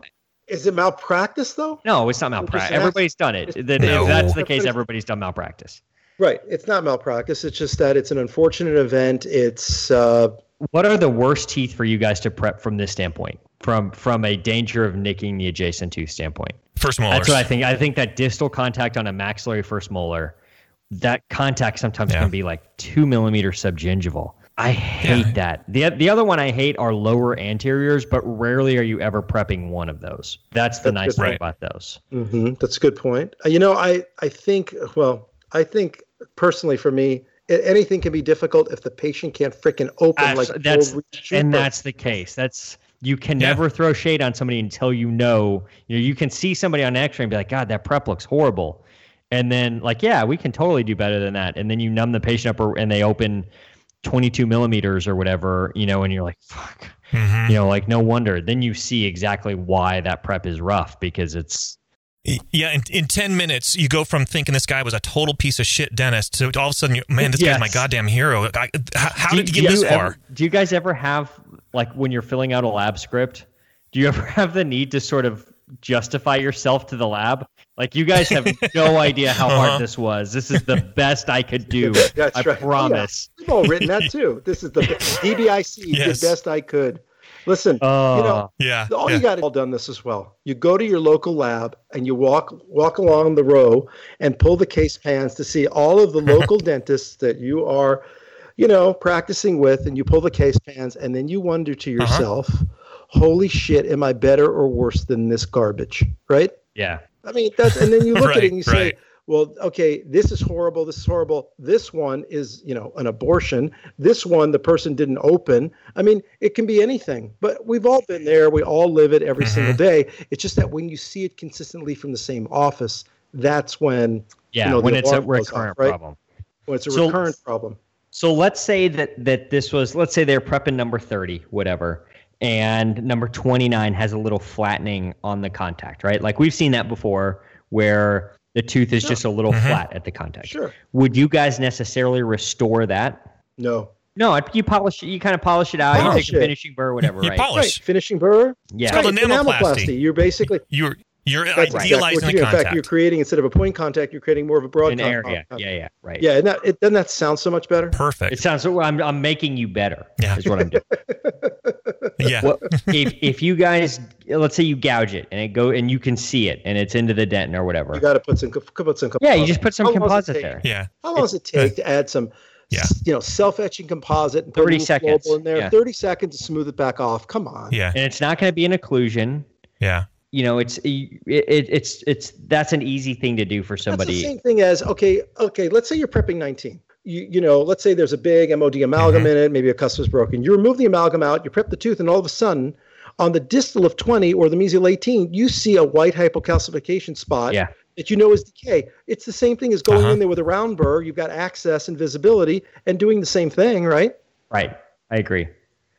Is it malpractice though? No, it's not malpractice. Everybody's done it. Then No. If that's the case, Everybody's- everybody's done malpractice. Right. It's not malpractice. It's just that it's an unfortunate event. It's uh, What are the worst teeth for you guys to prep from this standpoint? From from a danger of nicking the adjacent tooth standpoint. first molars. That's what I think. I think that distal contact on a maxillary first molar, that contact sometimes Yeah. can be like two millimeters subgingival. I hate Yeah. that. the The other one I hate are lower anteriors, but rarely are you ever prepping one of those. That's the That's nice thing Right. about those. mhm, that's a good point. Uh, You know, I I think well, I think personally for me, anything can be difficult if the patient can't freaking open Abs- like that's and that's the case. That's you can Yeah. never throw shade on somebody until you know. You know, you can see somebody on X-ray and be like, God, that prep looks horrible, and then like, yeah, we can totally do better than that. And then you numb the patient up, or, and they open 22 millimeters or whatever, you know, and you're like, fuck, Mhm. you know, like no wonder. Then you see exactly why that prep is rough because it's Yeah, in, in 10 minutes, you go from thinking this guy was a total piece of shit dentist to all of a sudden, you, man, this guy's my goddamn hero. I, how how Do- did you get this ever- far? do you guys ever have like when you're filling out a lab script? Do you ever (laughs) have the need to sort of justify yourself to the lab? Like you guys have (laughs) no idea how Uh-huh. hard this was. This is the best I could do. (laughs) That's I right. promise. Yeah, we've all written that too. This is the (laughs) DBIC Yes. did best I could. Listen, you Oh. know, Yeah. all yeah. you got it all done this as well. You go to your local lab and you walk walk along the row and pull the case pans to see all of the local dentists that you are, you know, practicing with, and you pull the case pans, and then you wonder to Uh-huh. yourself, "Holy shit, am I better or worse than this garbage?" Right? Yeah. I mean, that's and then you (laughs) look at it and you say, well, okay, this is horrible. This is horrible. This one is, you know, an abortion. This one, the person didn't open. I mean, it can be anything, but we've all been there. We all live it every mm-hmm. single day. It's just that when you see it consistently from the same office, that's when, yeah, you know, when it's a recurrent off, right? problem. When it's a so, recurrent problem. So let's say that that this was, let's say they're prepping number 30, whatever and number 29 has a little flattening on the contact, right? Like we've seen that before where the tooth is sure. just a little mm-hmm. flat at the contact. Sure. Would you guys necessarily restore that? No. No, you polish it. You kind of polish it out. Polish you take a finishing burr, whatever. You right? polish. Right. Finishing burr. Yeah. It's called enamelplasty. You're basically (laughs) you're you're That's idealizing right. the contact. In fact, you're creating instead of a point contact, you're creating more of a broad An area. Contact. Yeah, yeah, yeah, right. Yeah, and that, it, doesn't that sound so much better? Perfect. It sounds. So, I'm I'm making you better. Yeah, is what I'm doing. (laughs) yeah. Well, (laughs) if if you guys, let's say you gouge it and it go and you can see it and it's into the dent or whatever, you got to put some put some. Yeah, you just put some composite there. Yeah. How long does it uh, take to add some? Yeah. You know, self etching composite and put 30 seconds in there. Yeah. 30 seconds to smooth it back off. Come on. Yeah. And it's not going to be an occlusion. Yeah you know it's it, it's it's that's an easy thing to do for somebody that's the same thing as okay okay let's say you're prepping 19 you, you know let's say there's a big mod amalgam mm-hmm. in it maybe a cusp is broken you remove the amalgam out you prep the tooth and all of a sudden on the distal of 20 or the mesial 18 you see a white hypocalcification spot yeah. that you know is decay it's the same thing as going uh-huh. in there with a round burr you've got access and visibility and doing the same thing right right i agree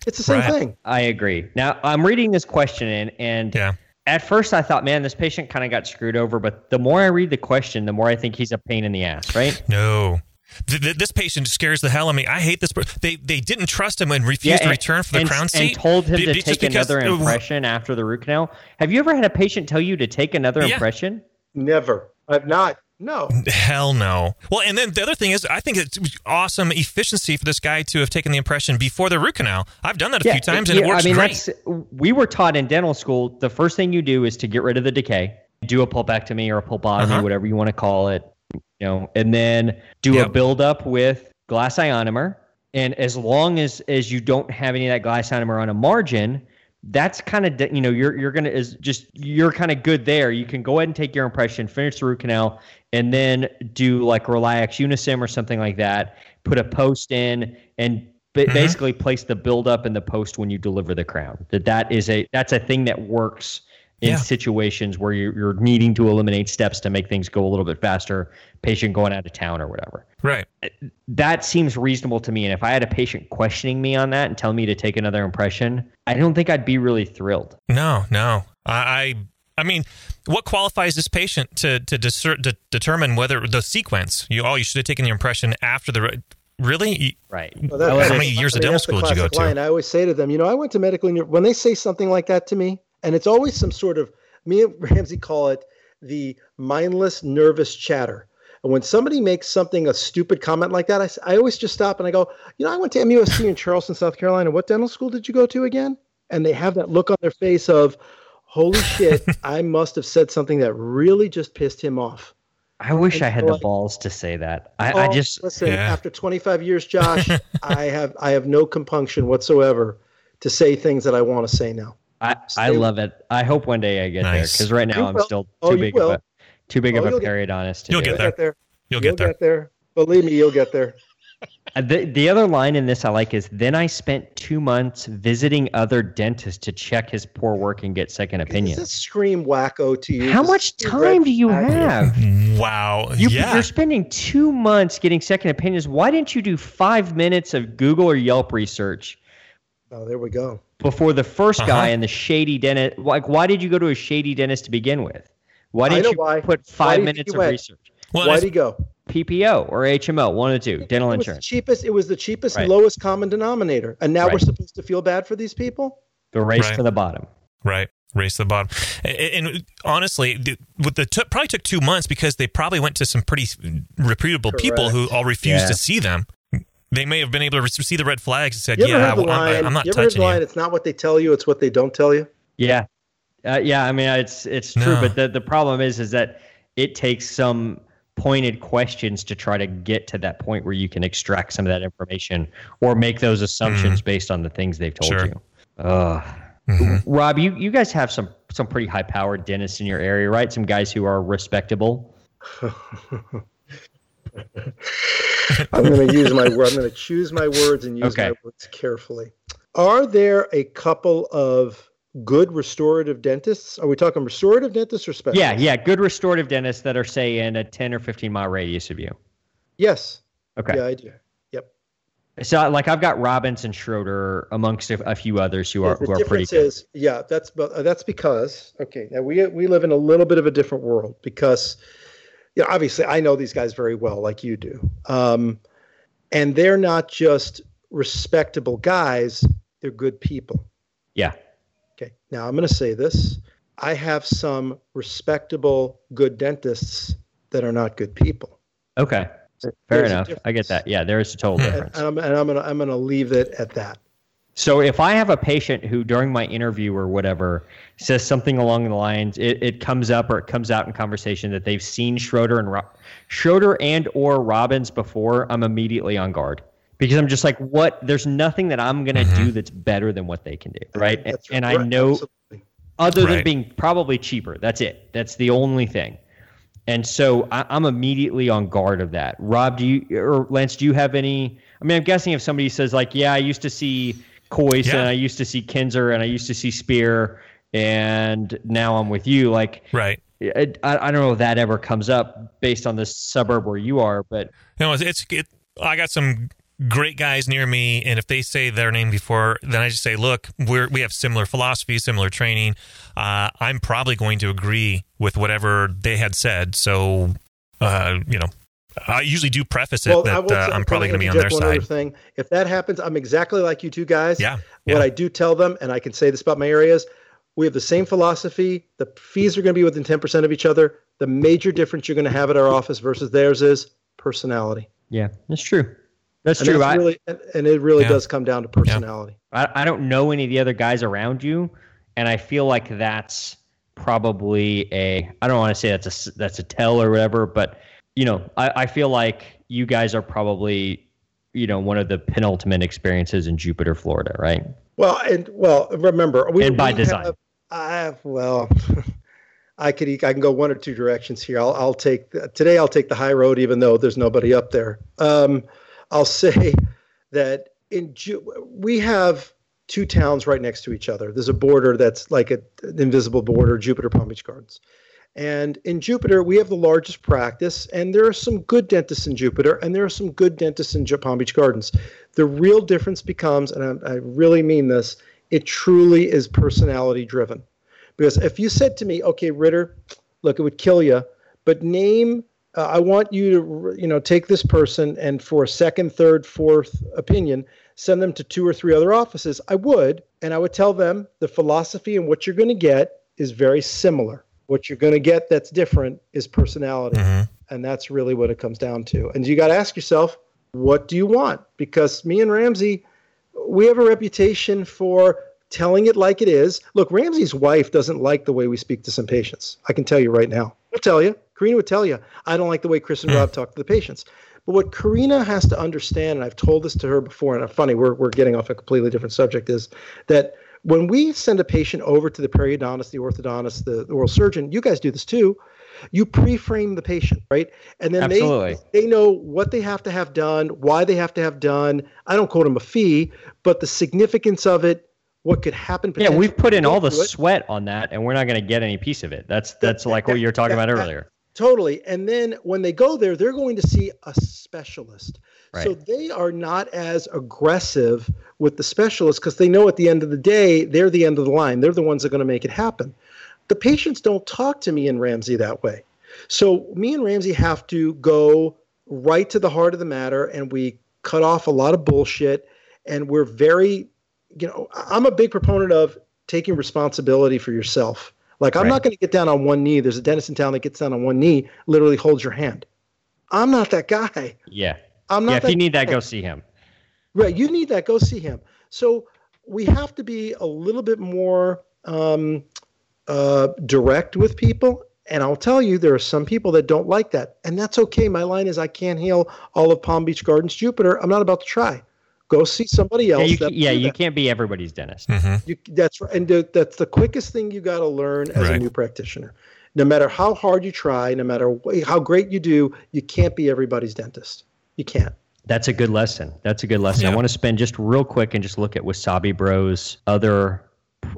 it's the same right. thing i agree now i'm reading this question in and yeah at first I thought, man, this patient kind of got screwed over. But the more I read the question, the more I think he's a pain in the ass, right? No. This patient scares the hell out of me. I hate this. They they didn't trust him and refused yeah, to return for the and, crown seat. And told him to take another impression after the root canal. Have you ever had a patient tell you to take another yeah. impression? Never. I've not. No. Hell no. Well, and then the other thing is, I think it's awesome efficiency for this guy to have taken the impression before the root canal. I've done that a yeah, few times, and yeah, it works I mean, great. That's, we were taught in dental school the first thing you do is to get rid of the decay, do a pulpectomy or a pulpotomy, uh-huh. whatever you want to call it, you know, and then do yep. a buildup with glass ionomer. And as long as as you don't have any of that glass ionomer on a margin, that's kind of you know you're you're gonna is just you're kind of good there. You can go ahead and take your impression, finish the root canal, and then do like RelyX Unicem or something like that. Put a post in and mm-hmm. basically place the build up in the post when you deliver the crown. That that is a that's a thing that works in yeah. situations where you're, you're needing to eliminate steps to make things go a little bit faster, patient going out of town or whatever. Right. Uh, that seems reasonable to me. And if I had a patient questioning me on that and telling me to take another impression, I don't think I'd be really thrilled. No, no. I, I mean, what qualifies this patient to to, discern, to determine whether the sequence? You oh, you should have taken the impression after the really right. Well, how many years of dental school did you go line. to? I always say to them, you know, I went to medical. When they say something like that to me, and it's always some sort of me and (laughs) Ramsey call it the mindless nervous chatter. And when somebody makes something a stupid comment like that, I, I always just stop and I go, you know, I went to MUSC in Charleston, South Carolina. What dental school did you go to again? And they have that look on their face of, holy (laughs) shit, I must have said something that really just pissed him off. I wish and I had so the balls to say that. I, oh, I just listen. Yeah. After 25 years, Josh, (laughs) I have I have no compunction whatsoever to say things that I want to say now. I, I love it. I hope one day I get nice. there because right now you I'm will. still oh, too oh, big of a too big oh, of a periodontist you'll get there. Get there. You'll, you'll get, there. get there. Believe me, you'll get there. Uh, the, the other line in this I like is then I spent two months visiting other dentists to check his poor work and get second opinions. Does this scream wacko to you? How much time do you have? Wow. You, yeah. You're spending two months getting second opinions. Why didn't you do five minutes of Google or Yelp research? Oh, there we go. Before the 1st uh-huh. guy and the shady dentist. Like, why did you go to a shady dentist to begin with? Why didn't you why. put five minutes of went? research? Well, Why did he go? PPO or HMO, one of the two, dental it insurance. cheapest. It was the cheapest, right. lowest common denominator, and now right. we're supposed to feel bad for these people. The race right. to the bottom. Right, race to the bottom. And, and honestly, with the t- probably took two months because they probably went to some pretty reputable Correct. people who all refused yeah. to see them. They may have been able to see the red flags and said, "Yeah, I'm, I'm, not you ever touching heard the line, you." It's not what they tell you; it's what they don't tell you. Yeah, uh, yeah. I mean, it's it's true, no. but the the problem is, is that it takes some pointed questions to try to get to that point where you can extract some of that information or make those assumptions mm. based on the things they've told sure. you. Uh, mm-hmm. Rob, you, you guys have some some pretty high powered dentists in your area, right? Some guys who are respectable. (laughs) (laughs) I'm going to use my word. I'm going to choose my words and use Okay. my words carefully. Are there a couple of good restorative dentists? Are we talking restorative dentists or specialists? Yeah, yeah. Good restorative dentists that are say in a 10 or 15 mile radius of you. Yes. Okay. Yeah, I do. Yep. So like I've got Robbins and Schroeder amongst a, a few others who are the who are pretty good. is, yeah, that's but uh, that's because okay, now we we live in a little bit of a different world because, you know, obviously I know these guys very well, like you do, um, and they're not just respectable guys; they're good people. Yeah. Okay, now I'm going to say this: I have some respectable, good dentists that are not good people. Okay. Fair There's enough. I get that. Yeah, there is a total And, difference. and I'm, and I'm going to I'm going to leave it at that. So if I have a patient who during my interview or whatever says something along the lines, it, it comes up or it comes out in conversation that they've seen Schroeder and Ro- Schroeder and or Robbins before, I'm immediately on guard because I'm just like, what? There's nothing that I'm gonna mm-hmm. do that's better than what they can do, right? And, That's and I know absolutely. other than being probably cheaper. That's it. That's the only thing. And so I, I'm immediately on guard of that. Rob, do you or Lance, do you have any? I mean, I'm guessing if somebody says like, "Yeah, I used to see Kois Yeah. and I used to see Kinzer and I used to see Spear, and now I'm with you," like. Right. I, I don't know if that ever comes up based on the suburb where you are, but No, it's, it's it, I got some great guys near me, and if they say their name before, then I just say, look, we're we have similar philosophy, similar training. Uh, I'm probably going to agree with whatever they had said. So, uh, you know, I usually do preface it I that will uh, say- I'm probably going to be on their interject one other side. Thing. If that happens, I'm exactly like you two guys. Yeah, What. I do tell them, and I can say this about my areas, we have the same philosophy. The fees are going to be within 10% of each other. The major difference you're going to have at our office versus theirs is personality. yeah, that's true. That's And true. that's I, really, and, and it really Yeah. does come down to personality. I, I don't know any of the other guys around you, and I feel like that's probably a I don't want to say that's a s- that's a tell or whatever, but you know I, I feel like you guys are probably you know one of the penultimate experiences in Jupiter, Florida, right? Well, and well, remember, we, And by we design. Have, I well, (laughs) I could I can go one or two directions here. I'll I'll take the, today. I'll take the high road, even though there's nobody up there. Um, I'll (laughs) say that in Ju- we have two towns right next to each other. There's a border that's like a, an invisible border, Jupiter Palm Beach Gardens. And in Jupiter, we have the largest practice, and there are some good dentists in Jupiter, and there are some good dentists in Palm Beach Gardens. The real difference becomes, and I, I really mean this, it truly is personality driven. Because if you said to me, okay, Ritter, look, it would kill you, but name, uh, I want you to, you know, take this person and for a second, third, fourth opinion, send them to two or three other offices, I would. And I would tell them the philosophy and what you're going to get is very similar. What you're going to get that's different is personality. Mm-hmm. And that's really what it comes down to. And you got to ask yourself, what do you want? Because me and Ramsey, we have a reputation for telling it like it is. Look, Ramsey's wife doesn't like the way we speak to some patients. I can tell you right now. I'll tell you. Karina would tell you. I don't like the way Chris and Rob talk to the patients. But what Karina has to understand, and I've told this to her before, and funny, we're, we're getting off a completely different subject, is that when we send a patient over to the periodontist, the orthodontist, the oral surgeon, you guys do this too. You pre-frame the patient, right? And then Absolutely. they they know what they have to have done, why they have to have done. I don't quote them a fee, but the significance of it, what could happen. Yeah, we've put in all the sweat on that, and we're not going to get any piece of it. That's that's like what you were talking about earlier. Totally. And then when they go there, they're going to see a specialist. So they are not as aggressive with the specialist because they know at the end of the day, they're the end of the line. They're the ones that are going to make it happen. The patients don't talk to me and Ramsey that way. So me and Ramsey have to go right to the heart of the matter and we cut off a lot of bullshit. And we're very, you know, I'm a big proponent of taking responsibility for yourself. Like, I'm Right. not going to get down on one knee. There's a dentist in town that gets down on one knee, literally holds your hand. I'm not that guy. Yeah, I'm not yeah. If you need that, go see him. Right. You need that. Go see him. So we have to be a little bit more um, uh, direct with people. And I'll tell you, there are some people that don't like that. And that's okay. My line is I can't heal all of Palm Beach Gardens, Jupiter. I'm not about to try. Go see somebody Yeah, else. you, that yeah, you that. can't be everybody's dentist. Mm-hmm. You, that's right. And the, that's the quickest thing you got to learn as a new practitioner no matter how hard you try, no matter wh- how great you do, you can't be everybody's dentist. You can't. That's a good lesson. That's a good lesson. I want to spend just real quick and just look at Wasabi Bros' other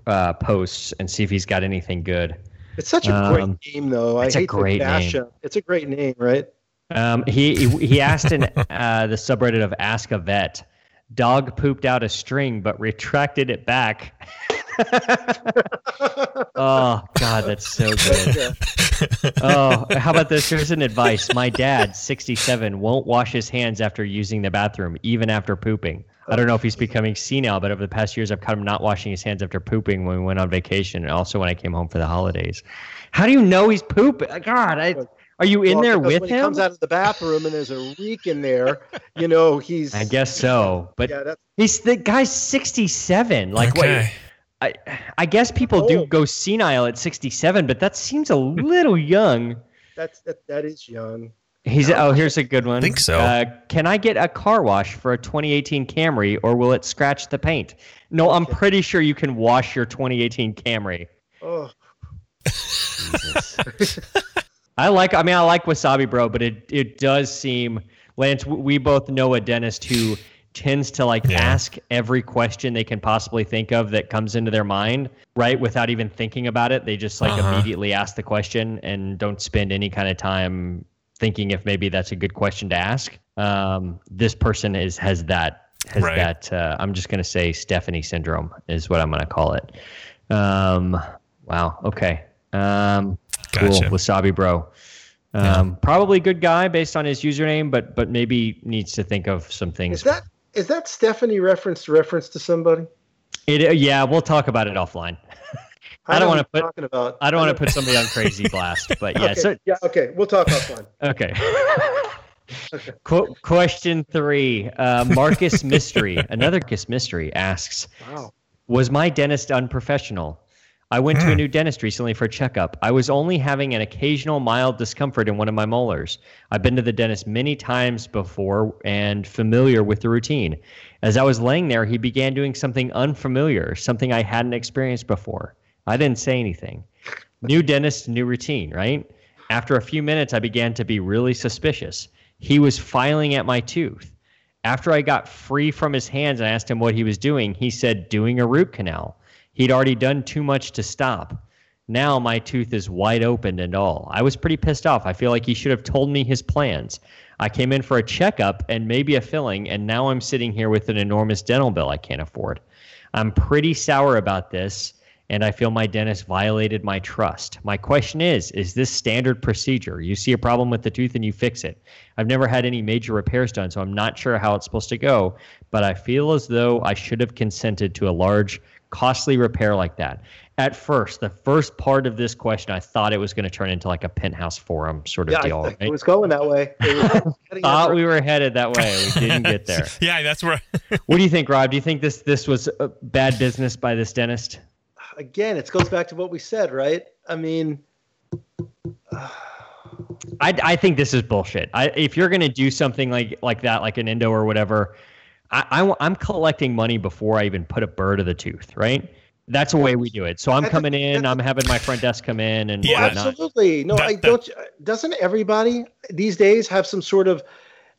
uh, posts and see if he's got anything good. It's such a Um, great name, though. I it's a hate great to bash name. him. It's a great name, right? Um, he he- he asked in (laughs) uh, the subreddit of Ask a Vet, dog pooped out a string but retracted it back. (laughs) oh God, that's so good. Oh, how about this? Here's an advice. My dad, 67, won't wash his hands after using the bathroom, even after pooping. I don't know if he's becoming senile, but over the past years, I've caught him not washing his hands after pooping when we went on vacation, and also when I came home for the holidays. How do you know he's pooping? God, I, are you in Well, there with when him? he comes out of the bathroom and there's a reek in there, you know he's. I guess so, but Yeah, that's he's the guy's 67. Like, okay. wait, I, I guess people do go senile at 67, but that seems a little young. that's that, that is young. He's oh, here's a good one. Think so. Uh, can I get a car wash for a 2018 Camry, or will it scratch the paint? No, I'm pretty sure you can wash your 2018 Camry. Oh, (laughs) I like. I mean, I like Wasabi Bro, but it it does seem Lance. We both know a dentist who tends to like Yeah. ask every question they can possibly think of that comes into their mind, right? Without even thinking about it, they just like Uh-huh. immediately ask the question and don't spend any kind of time thinking if maybe that's a good question to ask. Um, this person is has that has Right. that. Uh, I'm just gonna say Stephanie syndrome is what I'm gonna call it. Um, wow. Okay. Um, cool. Gotcha. Wasabi bro. Um, Probably good guy based on his username, but but maybe needs to think of some things. is that is that Stephanie reference to reference to somebody? It, uh, yeah, we'll talk about it offline. (laughs) I don't wanna put- Talking about. I don't want to put somebody on crazy (laughs) blast, but yeah. Okay, So yeah. Okay. We'll talk offline. (laughs) okay. Qu- question three. Uh, Marcus Mystery, another Marcus Mystery asks, Wow. Was my dentist unprofessional? I went to a hmm. new dentist recently for a checkup. I was only having an occasional mild discomfort in one of my molars. I've been to the dentist many times before and familiar with the routine. As I was laying there, he began doing something unfamiliar, something I hadn't experienced before. I didn't say anything. New dentist, new routine, right? After a few minutes, I began to be really suspicious. He was filing at my tooth. After I got free from his hands and asked him what he was doing, he said, doing a root canal. He'd already done too much to stop. Now my tooth is wide open and all. I was pretty pissed off. I feel like he should have told me his plans. I came in for a checkup and maybe a filling, and now I'm sitting here with an enormous dental bill I can't afford. I'm pretty sour about this, and I feel my dentist violated my trust. My question is Is this standard procedure? You see a problem with the tooth and you fix it. I've never had any major repairs done, so I'm not sure how it's supposed to go, but I feel as though I should have consented to a large, costly repair like that. At first, the first part of this question, I thought it was going to turn into like a penthouse forum sort of Yeah, deal. I right? it was going that way. It was (laughs) heading thought we were headed that way. We didn't get (laughs) there. Yeah, that's where. (laughs) What do you think, Rob? Do you think this this was a bad business by this dentist? Again, it goes back to what we said, right? I mean, I, I think this is bullshit. I, if you're going to do something like like that, like an endo or whatever, I, I, am collecting money before I even put a burr to the tooth, right? That's the way we do it. So I'm coming in, that's a- I'm having my front desk come in and Yeah. whatnot. absolutely. No, That- I don't. Doesn't everybody these days have some sort of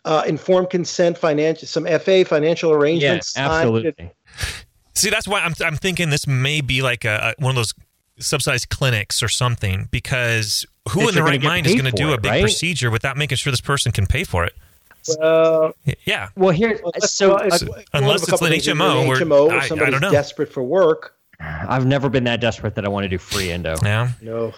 uh, informed consent, financial, some FA financial arrangements? signed? absolutely. (laughs) See, that's why I'm I'm thinking this may be like a, a one of those subsidized clinics or something because who That in the right mind is going to do for a big right? procedure without making sure this person can pay for it? Well, Yeah. Well, here, well, that's- so well, it's one of unless it's an things. Either HMO an HMO, or I- I somebody's don't know. desperate for work. I've never been that desperate that I want to do free endo. Yeah. No,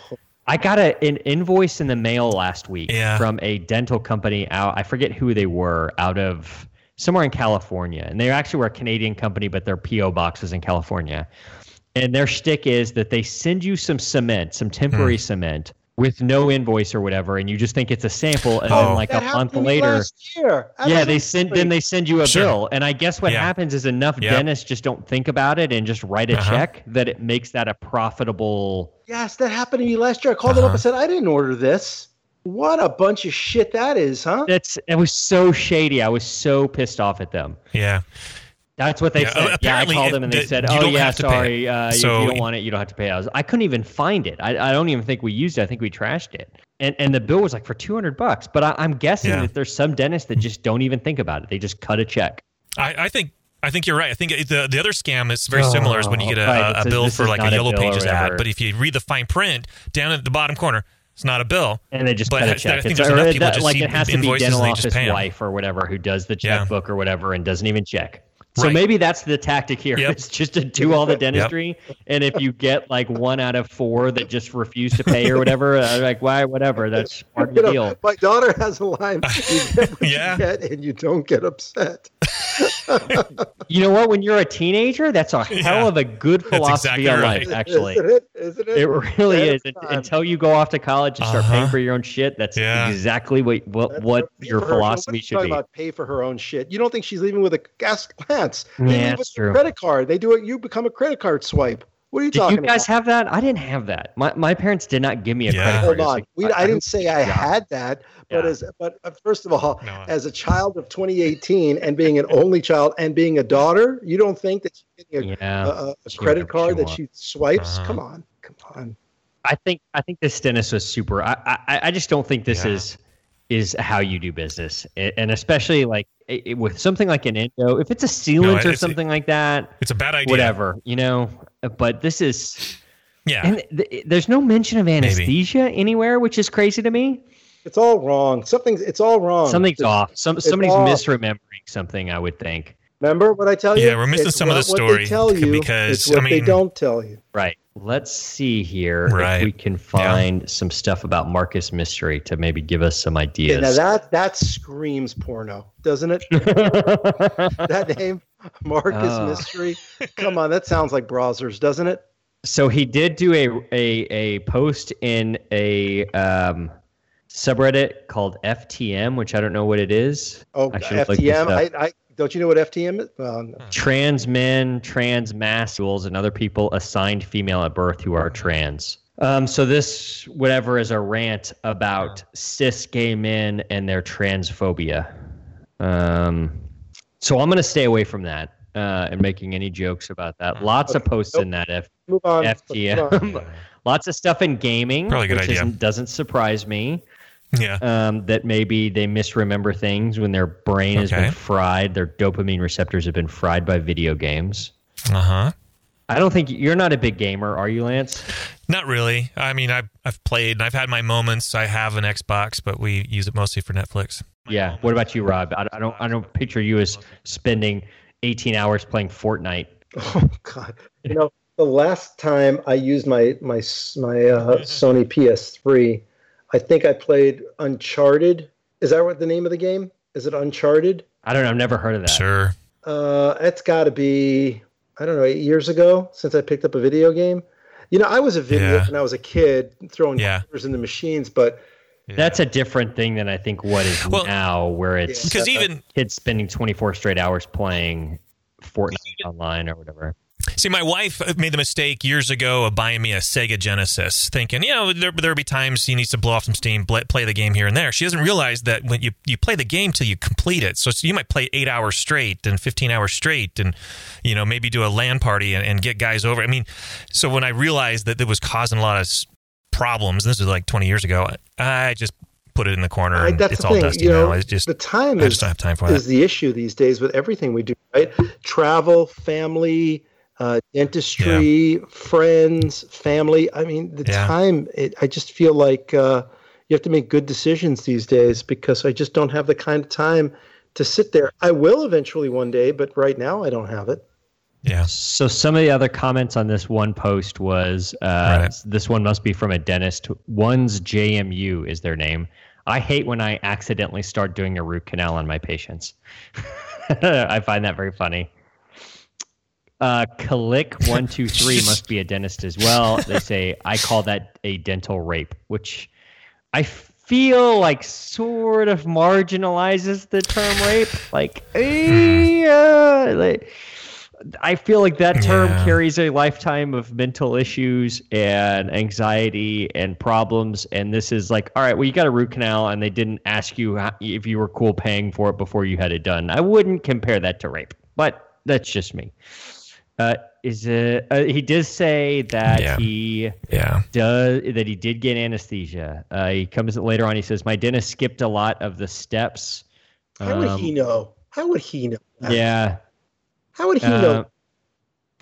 I got a, an invoice in the mail last week Yeah. from a dental company out. I forget who they were out of somewhere in California, and they actually were a Canadian company, but their PO box was in California. And their shtick is that they send you some cement, some temporary Hmm. cement, with no invoice or whatever, and you just think it's a sample, and Oh. then like that a month later, yeah, they send then they send you a Sure. bill, and I guess what Yeah. happens is enough Yep. dentists just don't think about it and just write a Uh-huh. check that it makes that a profitable. Yes, that happened to me last year. I called it up Uh-huh. and said I didn't order this. What a bunch of shit that is, huh? That's it was so shady. I was so pissed off at them. Yeah. That's what they Yeah, said. Yeah, I called them and they said, "Oh yeah, have to pay. sorry, uh, So- if you don't want it, you don't have to pay." I was, I couldn't even find it. I, I don't even think we used it. I think we trashed it. And and the bill was like for two hundred bucks. But I, I'm guessing Yeah. that there's some dentists that just don't even think about it. They just cut a check. I, I think I think you're right. I think the the other scam is very similar. Is when you get a, Oh, right. a, a a- bill for like a yellow pages ad, but if you read the fine print down at the bottom corner, it's not a bill. And they just But cut I- a I check. think It's there's enough people that- just like it has to be dental and they just office wife or whatever who does the Yeah. checkbook or whatever and doesn't even check. So Right. maybe that's the tactic here. Yep. (laughs) It's just to do all the dentistry, and if you get like one out of four that just refuse to pay or whatever, uh, like why, whatever, that's (laughs) part of the know, deal. my daughter has a line. (laughs) You get Yeah. you and you don't get upset. You know what? When you're a teenager, that's a hell Yeah. of a good philosophy exactly of right. life. Actually, isn't it? Isn't it? it really Ahead is. of Until you go off to college and start paying Uh-huh. for your own shit, that's Yeah. exactly what what, what your philosophy should be. About pay for her own shit. You don't think she's leaving with a gas glance? They Yeah, leave that's with a true. credit card. They do it. You become a credit card swipe. What are you Did talking you guys about? have that? I didn't have that. My my parents did not give me a Yeah. credit card. It's on. like, We, I, didn't say I Yeah. had that, but Yeah. as but uh, first of all, No. as a child of 2018 and being an only child and being a daughter, you don't think that she's getting a, Yeah. a, a- a She credit whatever she card that wants. she swipes? Uh-huh. Come on, come on. I think I think this dentist was super. I I, I just don't think this Yeah. is is how you do business, and especially like i- i- with something like an endo. If it's a sealant or it's- something like that, It's a bad idea. whatever, you know. But this is, Yeah. and th- there's no mention of anesthesia anywhere, which is crazy to me. It's all wrong. Something's it's all wrong. Something's It's- off. Some somebody's off. misremembering something. I would think. Remember what I tell you? Yeah, we're missing It's some of not the what story they tell you, because, it's what I they mean- don't tell you. Right. Let's see here Right. if we can find some stuff about Marcus Mystery to maybe give us some Yeah, ideas. now that that screams porno, doesn't it? (laughs) that name, Marcus Oh. Mystery. Come on, that sounds like browsers, doesn't it? So he did do a a, a post in a um, subreddit called FTM, which I don't know what it is. Oh, I should have looked this FTM. I, I don't you know what FTM is? Well, no. Trans men, trans mascules, and other people assigned female at birth who are trans. Um, so this whatever is a rant about cis gay men and their transphobia. Um, so I'm going to stay away from that uh, and making any jokes about that. Lots of posts nope. in that F- move on. Let's move on. FTM. (laughs) Lots of stuff in gaming, Probably a good which idea. doesn't surprise me. Yeah. Um, that maybe they misremember things when their brain has Okay. been fried, their dopamine receptors have been fried by video games. Uh huh. I don't think you're not a big gamer, are you, Lance? Not really. I mean, I've I've played and I've had my moments. I have an Xbox, but we use it mostly for Netflix. Yeah. What about you, Rob? I, I don't. I don't picture you as spending 18 hours playing Fortnite. Oh God! You know, the last time I used my my my uh, Sony PS3, I think I played Uncharted. Is that what the name of the game? Is it Uncharted? I don't know. I've never heard of that. Sure. Uh, it's got to be I don't know eight years ago since I picked up a video game. You know, I was a video Yeah. when I was a kid throwing Yeah. quarters in the machines, but That's a different thing than I think what is Well, now, where it's Because even kids spending 24 straight hours playing Fortnite online or whatever. See, my wife made the mistake years ago of buying me a Sega Genesis, thinking, you know, there there'll be times he needs to blow off some steam, play the game here and there. She doesn't realize that when you you play the game till you complete it, so, you might play eight hours straight and fifteen hours straight, and you know maybe do a LAN party and, and get guys over. I mean, so when I realized that it was causing a lot of problems, and this was like twenty years ago, I just put it in the corner I, and that's it's all thing. dusty you know, now. It's just the time I is just don't have time for is that. the issue these days with everything we do, right? Travel, family, uh, dentistry, friends, family. I mean, the Yeah. time. It, I just feel like uh, you have to make good decisions these days because I just don't have the kind of time to sit there. I will eventually one day, but right now I don't have it. Yeah. So some of the other comments on this one post was uh, Right. this one must be from a dentist. One's JMU is their name. I hate when I accidentally start doing a root canal on my patients. (laughs) I find that very funny. Uh, Kalik (laughs) one two three must be a dentist as well. They say I call that a dental rape, which I feel like sort of marginalizes the term rape. Like, eh, uh, like I feel like that term Yeah. carries a lifetime of mental issues and anxiety and problems. And this is like, all right, well, you got a root canal, and they didn't ask you how, if you were cool paying for it before you had it done. I wouldn't compare that to rape, but That's just me. Uh, is it? Uh, he does say that Yeah. he Yeah. does that he did get anesthesia. Uh, he comes later on. He says my dentist skipped a lot of the steps. How would Um, he know? How would he know? that? Yeah. How would he Uh, know?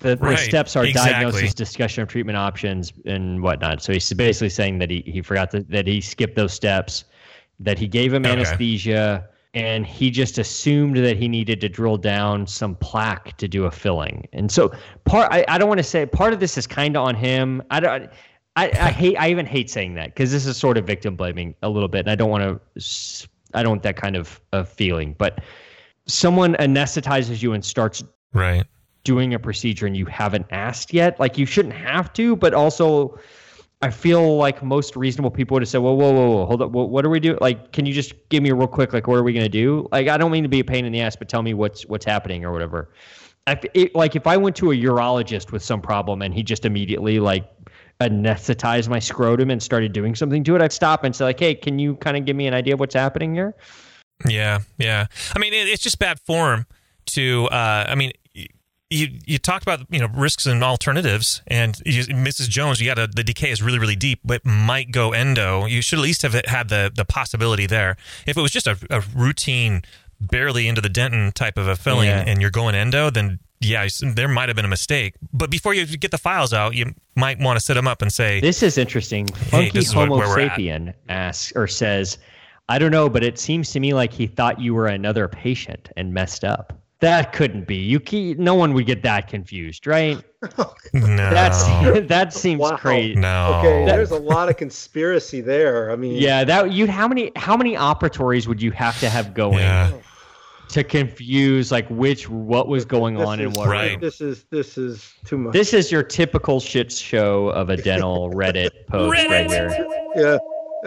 the, the steps are exactly. diagnosis, discussion of treatment options, and whatnot. So he's basically saying that he, he forgot that, that he skipped those steps, that he gave him Okay. anesthesia, and he just assumed that he needed to drill down some plaque to do a filling. And so part, I, I don't want to say part of this is kind of on him. I don't. I, I hate. I even hate saying that because this is sort of victim blaming a little bit, and I don't want to. I don't want that kind of, of feeling. But someone anesthetizes you and starts Right. doing a procedure and you haven't asked yet, like you shouldn't have to, but also I feel like most reasonable people would have said, "Whoa, whoa, whoa, whoa, hold up, what, what are we doing? Like, can you just give me real quick, like, what are we gonna do? Like, I don't mean to be a pain in the ass, but tell me what's what's happening or whatever. I, it, like, if I went to a urologist with some problem and he just immediately like anesthetized my scrotum and started doing something to it, I'd stop and say, like, hey, can you kind of give me an idea of what's happening here? Yeah, yeah. I mean, it, it's just bad form to. Uh, I mean, you you talked about you know risks and alternatives, and you, Mrs. Jones, you got to the decay is really really deep, but might go endo. You should at least have had the the possibility there. If it was just a, a routine, barely into the dentin type of a filling, Yeah. and you're going endo, then. Yeah, there might have been a mistake, but before you get the files out, you might want to set them up and say, This is interesting. Funky this is Homo where sapien asks or says, I don't know, but it seems to me like he thought you were another patient and messed up. That couldn't be. You ke- no one would get that confused, right? (laughs) "No, That's (laughs) that seems Wow. crazy. no." Okay, there's a lot of conspiracy there. I mean, Yeah, that you how many how many operatories would you have to have going Yeah. to confuse like which what was going this on and what Right. This is this is too much. This is your typical shit show of a dental (laughs) Reddit post right here. yeah.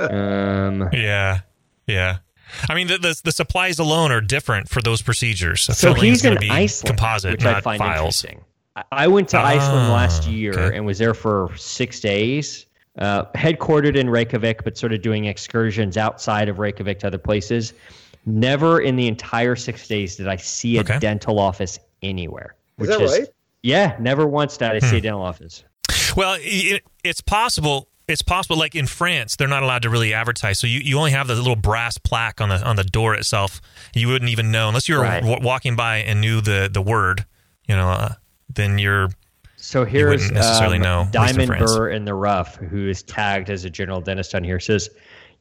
Um Yeah, yeah. I mean, the, the the supplies alone are different for those procedures. A So filling he's is gonna in be Iceland, composite, which not I find files. interesting. I- I went to Iceland Ah, last year okay. and was there for six days, uh, headquartered in Reykjavik, but sort of doing excursions outside of Reykjavik to other places. Never in the entire six days did I see a Okay. dental office anywhere. Is which that right? Yeah, never once did I see Hmm. a dental office. Well, it, it's possible. It's possible. Like in France, they're not allowed to really advertise. So you, you only have the little brass plaque on the on the door itself. You wouldn't even know unless you were Right. w- walking by and knew the the word. You know, uh, then you're So here's wouldn't necessarily um, know, at in Diamond Burr in the Rough, who is tagged as a general dentist on here, says,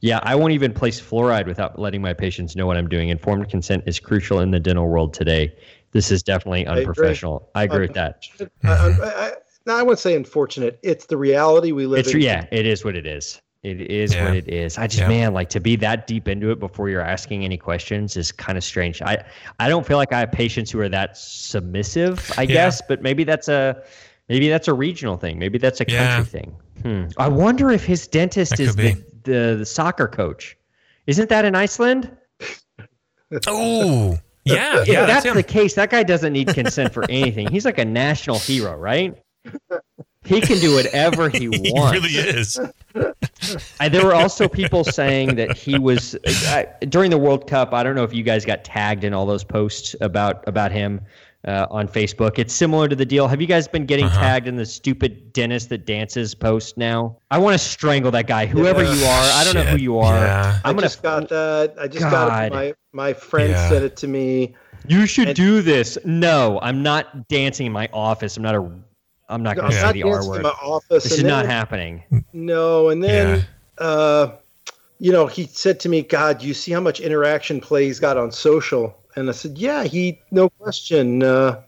"Yeah, I won't even place fluoride without letting my patients know what I'm doing. Informed consent is crucial in the dental world today. This is definitely agree. unprofessional. I agree with that. I, I, I, no, I wouldn't say unfortunate. It's the reality we live It's in. yeah, it is what it is. It is Yeah. what it is. I just Yeah. man, like to be that deep into it before you're asking any questions is kind of strange. I I don't feel like I have patients who are that submissive. I guess, but maybe that's a maybe that's a regional thing. Maybe that's a country Yeah. thing. Hmm. I wonder if his dentist That is the, the the soccer coach. Isn't that in Iceland? oh (laughs) yeah If that's that's the case, that guy doesn't need consent for anything. He's like a national hero, right? He can do whatever he (laughs) he wants. really is. I, there were also people saying that he was I, during the World Cup. I don't know if you guys got tagged in all those posts about about him uh, on Facebook. It's similar to the deal. Have you guys been getting Uh-huh. tagged in the stupid dentist that dances post now? I want to strangle that guy, whoever you are. I don't know who you are. Yeah. I I'm gonna. just got that. I just got it. My my friend Yeah. sent it to me. you should and- do this. No, I'm not dancing in my office. I'm not a. I'm not going to I'm say the R word. in my office. This is and not happening. No, and then, uh, you know, he said to me, "God, you see how much interaction Play's got on social?" And I said, "Yeah, he, no question." Uh,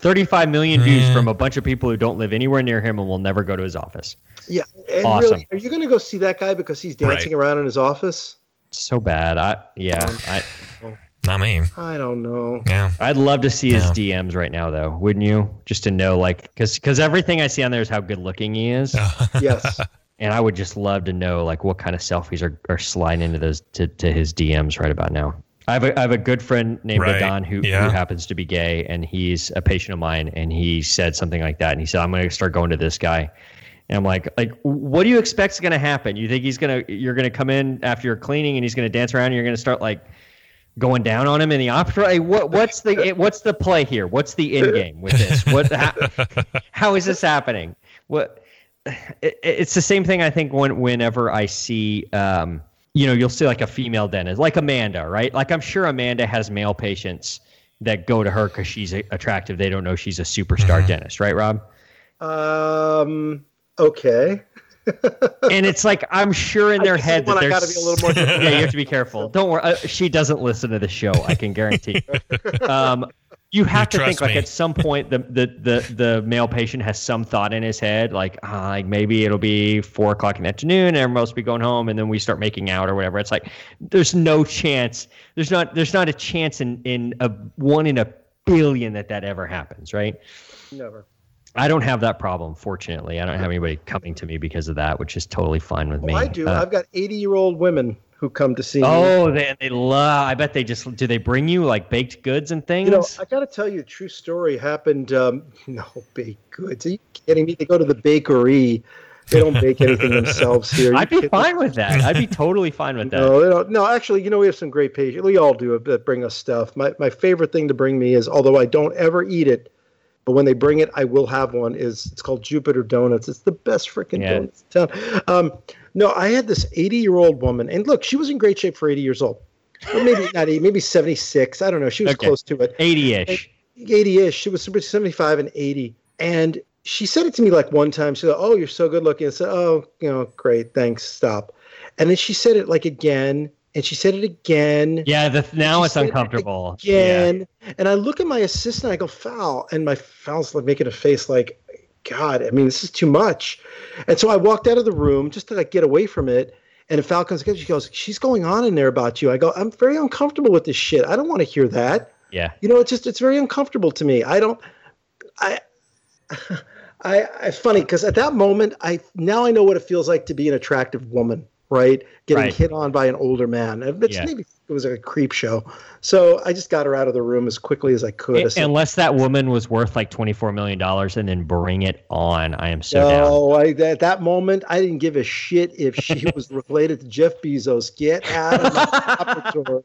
35 million views Mm. from a bunch of people who don't live anywhere near him and will never go to his office. yeah, and Awesome. really, are you going to go see that guy because he's dancing around in his office? So bad. I yeah. I Not me. I don't know. Yeah. I'd love to see his Yeah. DMs right now, though. Wouldn't you? Just to know, like, because because everything I see on there is how good looking he is, (laughs) Yes, and I would just love to know like what kind of selfies are, are sliding into those to, to his DMs right about now. I have a I have a good friend named Right. Adon who, Yeah. who happens to be gay, and he's a patient of mine, and he said something like that, and he said, "I'm going to start going to this guy." And I'm like, like, what do you expect is going to happen? You think he's gonna, you're gonna come in after you're cleaning, and he's gonna dance around, and you're gonna start like going down on him in the opera. What what's the (laughs) what's the play here? What's the end game with this? What how, (laughs) how is this happening? What it, it's the same thing. I think when whenever I see. Um, you know, you'll see like a female dentist, like Amanda, right? Like I'm sure Amanda has male patients that go to her because she's attractive. They don't know she's a superstar mm-hmm. dentist, right, Rob? Um. Okay. (laughs) and it's like I'm sure in their head that there's. I got to be a little more. (laughs) yeah, you have to be careful. Don't worry. Uh, she doesn't listen to the show. I can guarantee. (laughs) Um, you have you to think me. like at some point the, the the the male patient has some thought in his head like uh, like maybe it'll be four o'clock in the afternoon and everyone else will be going home and then we start making out or whatever it's like there's no chance there's not there's not a chance in in a one in a billion that that ever happens right never I don't have that problem, fortunately. I don't have anybody coming to me because of that, which is totally fine with oh, me. I do. Uh, I've got 80 year old women who come to see oh, me. Oh, they, they love. I bet they just do. They bring you like baked goods and things. You know, I got to tell you, a true story happened. Um, (laughs) no baked goods. Are you kidding me? They go to the bakery. They don't bake anything themselves here. (laughs) I'd be fine with that. I'd be totally fine with that. No, they don't. No, actually, you know, we have some great patients. We all do that bring us stuff. My my favorite thing to bring me is, although I don't ever eat it, but when they bring it, I will have one. Is it's called Jupiter Donuts. It's the best freaking yeah. donuts in town. Um, no, I had this 80 year old woman, and look, she was in great shape for 80 years old. Or maybe not 80, maybe 76. I don't know. She was okay. close to it. 80 ish. 80 ish. She was 75 and 80. And she said it to me like one time. She said, Oh, you're so good looking. I said, Oh, you know, great. Thanks. Stop. And then she said it like again. And she said it again. Yeah, the, now it's uncomfortable. It again. Yeah. And I look at my assistant, I go, foul. And my foul's like making a face like, God, I mean, this is too much. And so I walked out of the room just to like get away from it. And Foul comes again. she goes, she's going on in there about you. I go, I'm very uncomfortable with this shit. I don't want to hear that. Yeah. You know, it's just it's very uncomfortable to me. I don't. I. (laughs) I. It's funny because at that moment, I now I know what it feels like to be an attractive woman right? Getting right. hit on by an older man. Uh, it's yeah. maybe it was a creep show. So I just got her out of the room as quickly as I could. A- unless that woman was worth like twenty four million dollars, and then bring it on. I am so no, down. I, at that moment, I didn't give a shit if she (laughs) was related to Jeff Bezos. Get out of my (laughs) the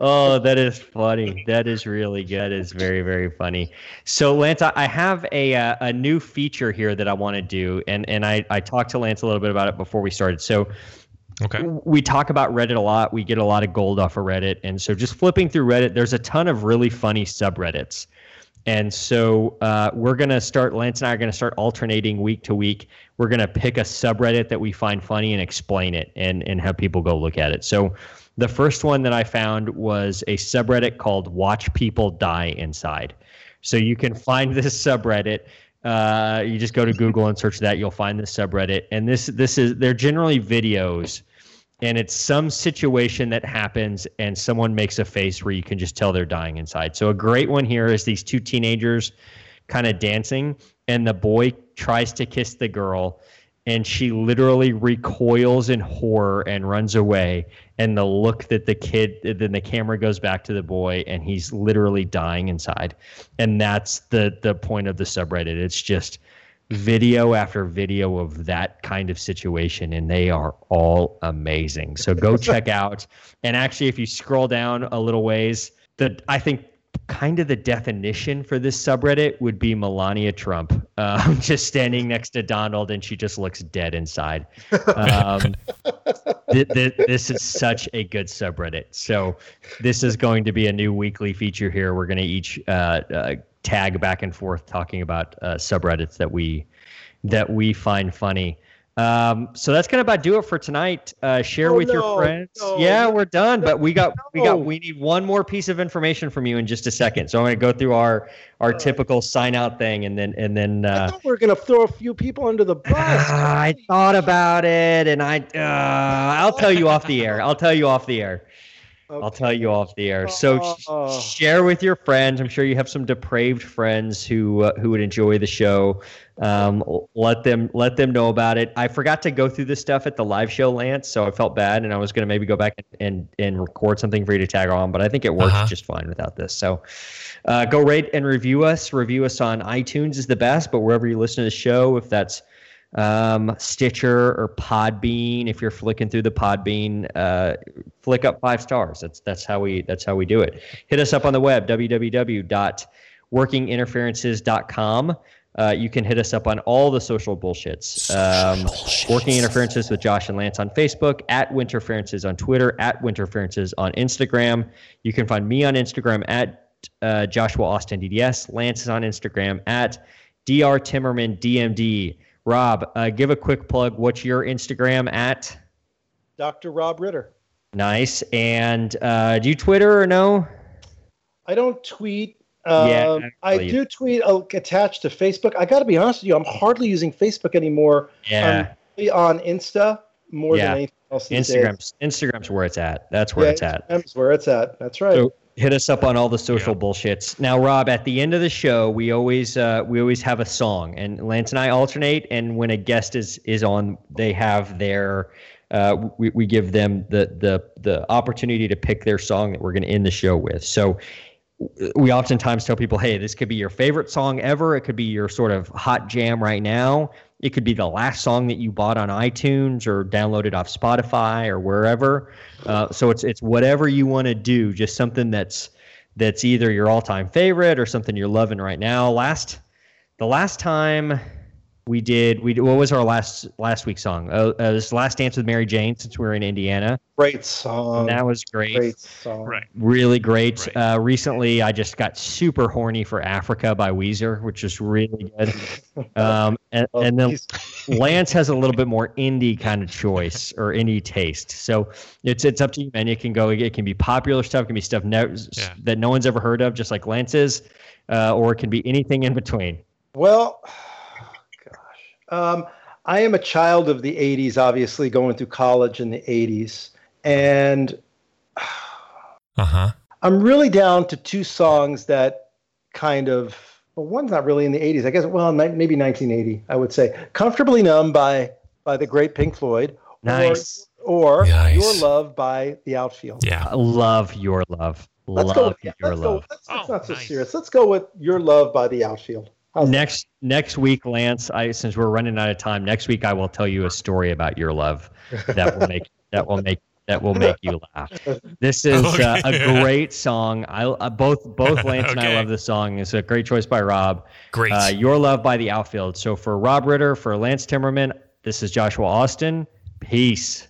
Oh, that is funny. That is really good. It's very, very funny. So, Lance, I have a uh, a new feature here that I want to do, and and I I talked to Lance a little bit about it before we started. So, okay, we talk about Reddit a lot. We get a lot of gold off of Reddit, and so just flipping through Reddit, there's a ton of really funny subreddits. And so uh, we're gonna start. Lance and I are gonna start alternating week to week. We're gonna pick a subreddit that we find funny and explain it, and and have people go look at it. So the first one that I found was a subreddit called Watch People Die Inside. So you can find this subreddit. Uh, you just go to Google and search that. You'll find this subreddit. And this this is they're generally videos, and it's some situation that happens, and someone makes a face where you can just tell they're dying inside. So a great one here is these two teenagers kind of dancing, and the boy tries to kiss the girl, and she literally recoils in horror and runs away and the look that the kid then the camera goes back to the boy and he's literally dying inside. And that's the the point of the subreddit. It's just video after video of that kind of situation and they are all amazing. So go (laughs) check out. And actually if you scroll down a little ways the i think kind of the definition for this subreddit would be Melania Trump (laughs) um, just standing next to Donald and she just looks dead inside. Um, (laughs) th- th- this is such a good subreddit. So this is going to be a new weekly feature here. We're going to each uh, uh, tag back and forth talking about uh, subreddits that we that we find funny. Um, so that's gonna about do it for tonight. Uh, share oh, with no, your friends. No, yeah, we're done, but we got we got we need one more piece of information from you in just a second. So I'm gonna go through our our uh, typical sign out thing, and then and then uh, I thought we are gonna throw a few people under the bus. (laughs) I thought about it, and I uh, I'll tell you off the air. I'll tell you off the air. Okay. I'll tell you off the air. So uh, share with your friends. I'm sure you have some depraved friends who uh, who would enjoy the show. Um, let them let them know about it. I forgot to go through this stuff at the live show, Lance, so I felt bad, and I was going to maybe go back and, and, and record something for you to tag on, but I think it works uh-huh. just fine without this. So uh, go rate and review us. Review us on iTunes is the best, but wherever you listen to the show, if that's um, Stitcher or Podbean. If you're flicking through the Podbean, uh, flick up five stars. That's that's how we that's how we do it. Hit us up on the web www.workinginterferences.com. Uh, you can hit us up on all the social bullshits. Um, Working Interferences with Josh and Lance on Facebook, at Winterferences on Twitter, at Winterferences on Instagram. You can find me on Instagram at uh, Joshua Austin DDS. Lance is on Instagram at Dr. Timmerman DMD. Rob, uh, give a quick plug. What's your Instagram at? Dr. Rob Ritter. Nice. And uh, do you Twitter or no? I don't tweet. Um, yeah, I do tweet uh, attached to Facebook. I got to be honest with you, I'm hardly using Facebook anymore. Yeah. I'm on Insta more yeah. than anything else. Instagram's days. Instagram's where it's at. That's where yeah, it's at. Instagram's where it's at. That's right. So hit us up on all the social yeah. bullshits. Now, Rob, at the end of the show, we always uh, we always have a song, and Lance and I alternate. And when a guest is is on, they have their uh, we, we give them the the the opportunity to pick their song that we're going to end the show with. So we oftentimes tell people, hey, this could be your favorite song ever. It could be your sort of hot jam right now. It could be the last song that you bought on iTunes or downloaded off Spotify or wherever. Uh, so it's it's whatever you want to do, just something that's that's either your all-time favorite or something you're loving right now. Last the last time we did we what was our last last week's song? Uh, uh, this last dance with mary jane since we are in indiana. Great song. And that was great. Great song. Right. Really great. Right. Uh, recently i just got super horny for africa by weezer which is really good. (laughs) Um, and, oh, and then (laughs) lance has a little bit more indie kind of choice or indie taste. So it's it's up to you man. It can go it can be popular stuff it can be stuff no, yeah. that no one's ever heard of just like lance's uh, or it can be anything in between. Well um, I am a child of the 80s, obviously, going through college in the 80s. And uh-huh. I'm really down to two songs that kind of, well, one's not really in the 80s. I guess, well, maybe 1980, I would say. Comfortably Numb by, by the great Pink Floyd. Nice. Or, or nice. Your Love by The Outfield. Yeah. I love Your Love. Let's love go with, Your let's Love. Go, let's, let's oh, not so nice. serious. Let's go with Your Love by The Outfield. How's next that? next week, Lance. I since we're running out of time, next week I will tell you a story about your love that will make (laughs) that will make that will make you laugh. This is okay. uh, a great song. I uh, both both (laughs) Lance okay. and I love this song. It's a great choice by Rob. Great. Uh, your love by the outfield. So for Rob Ritter, for Lance Timmerman, this is Joshua Austin. Peace.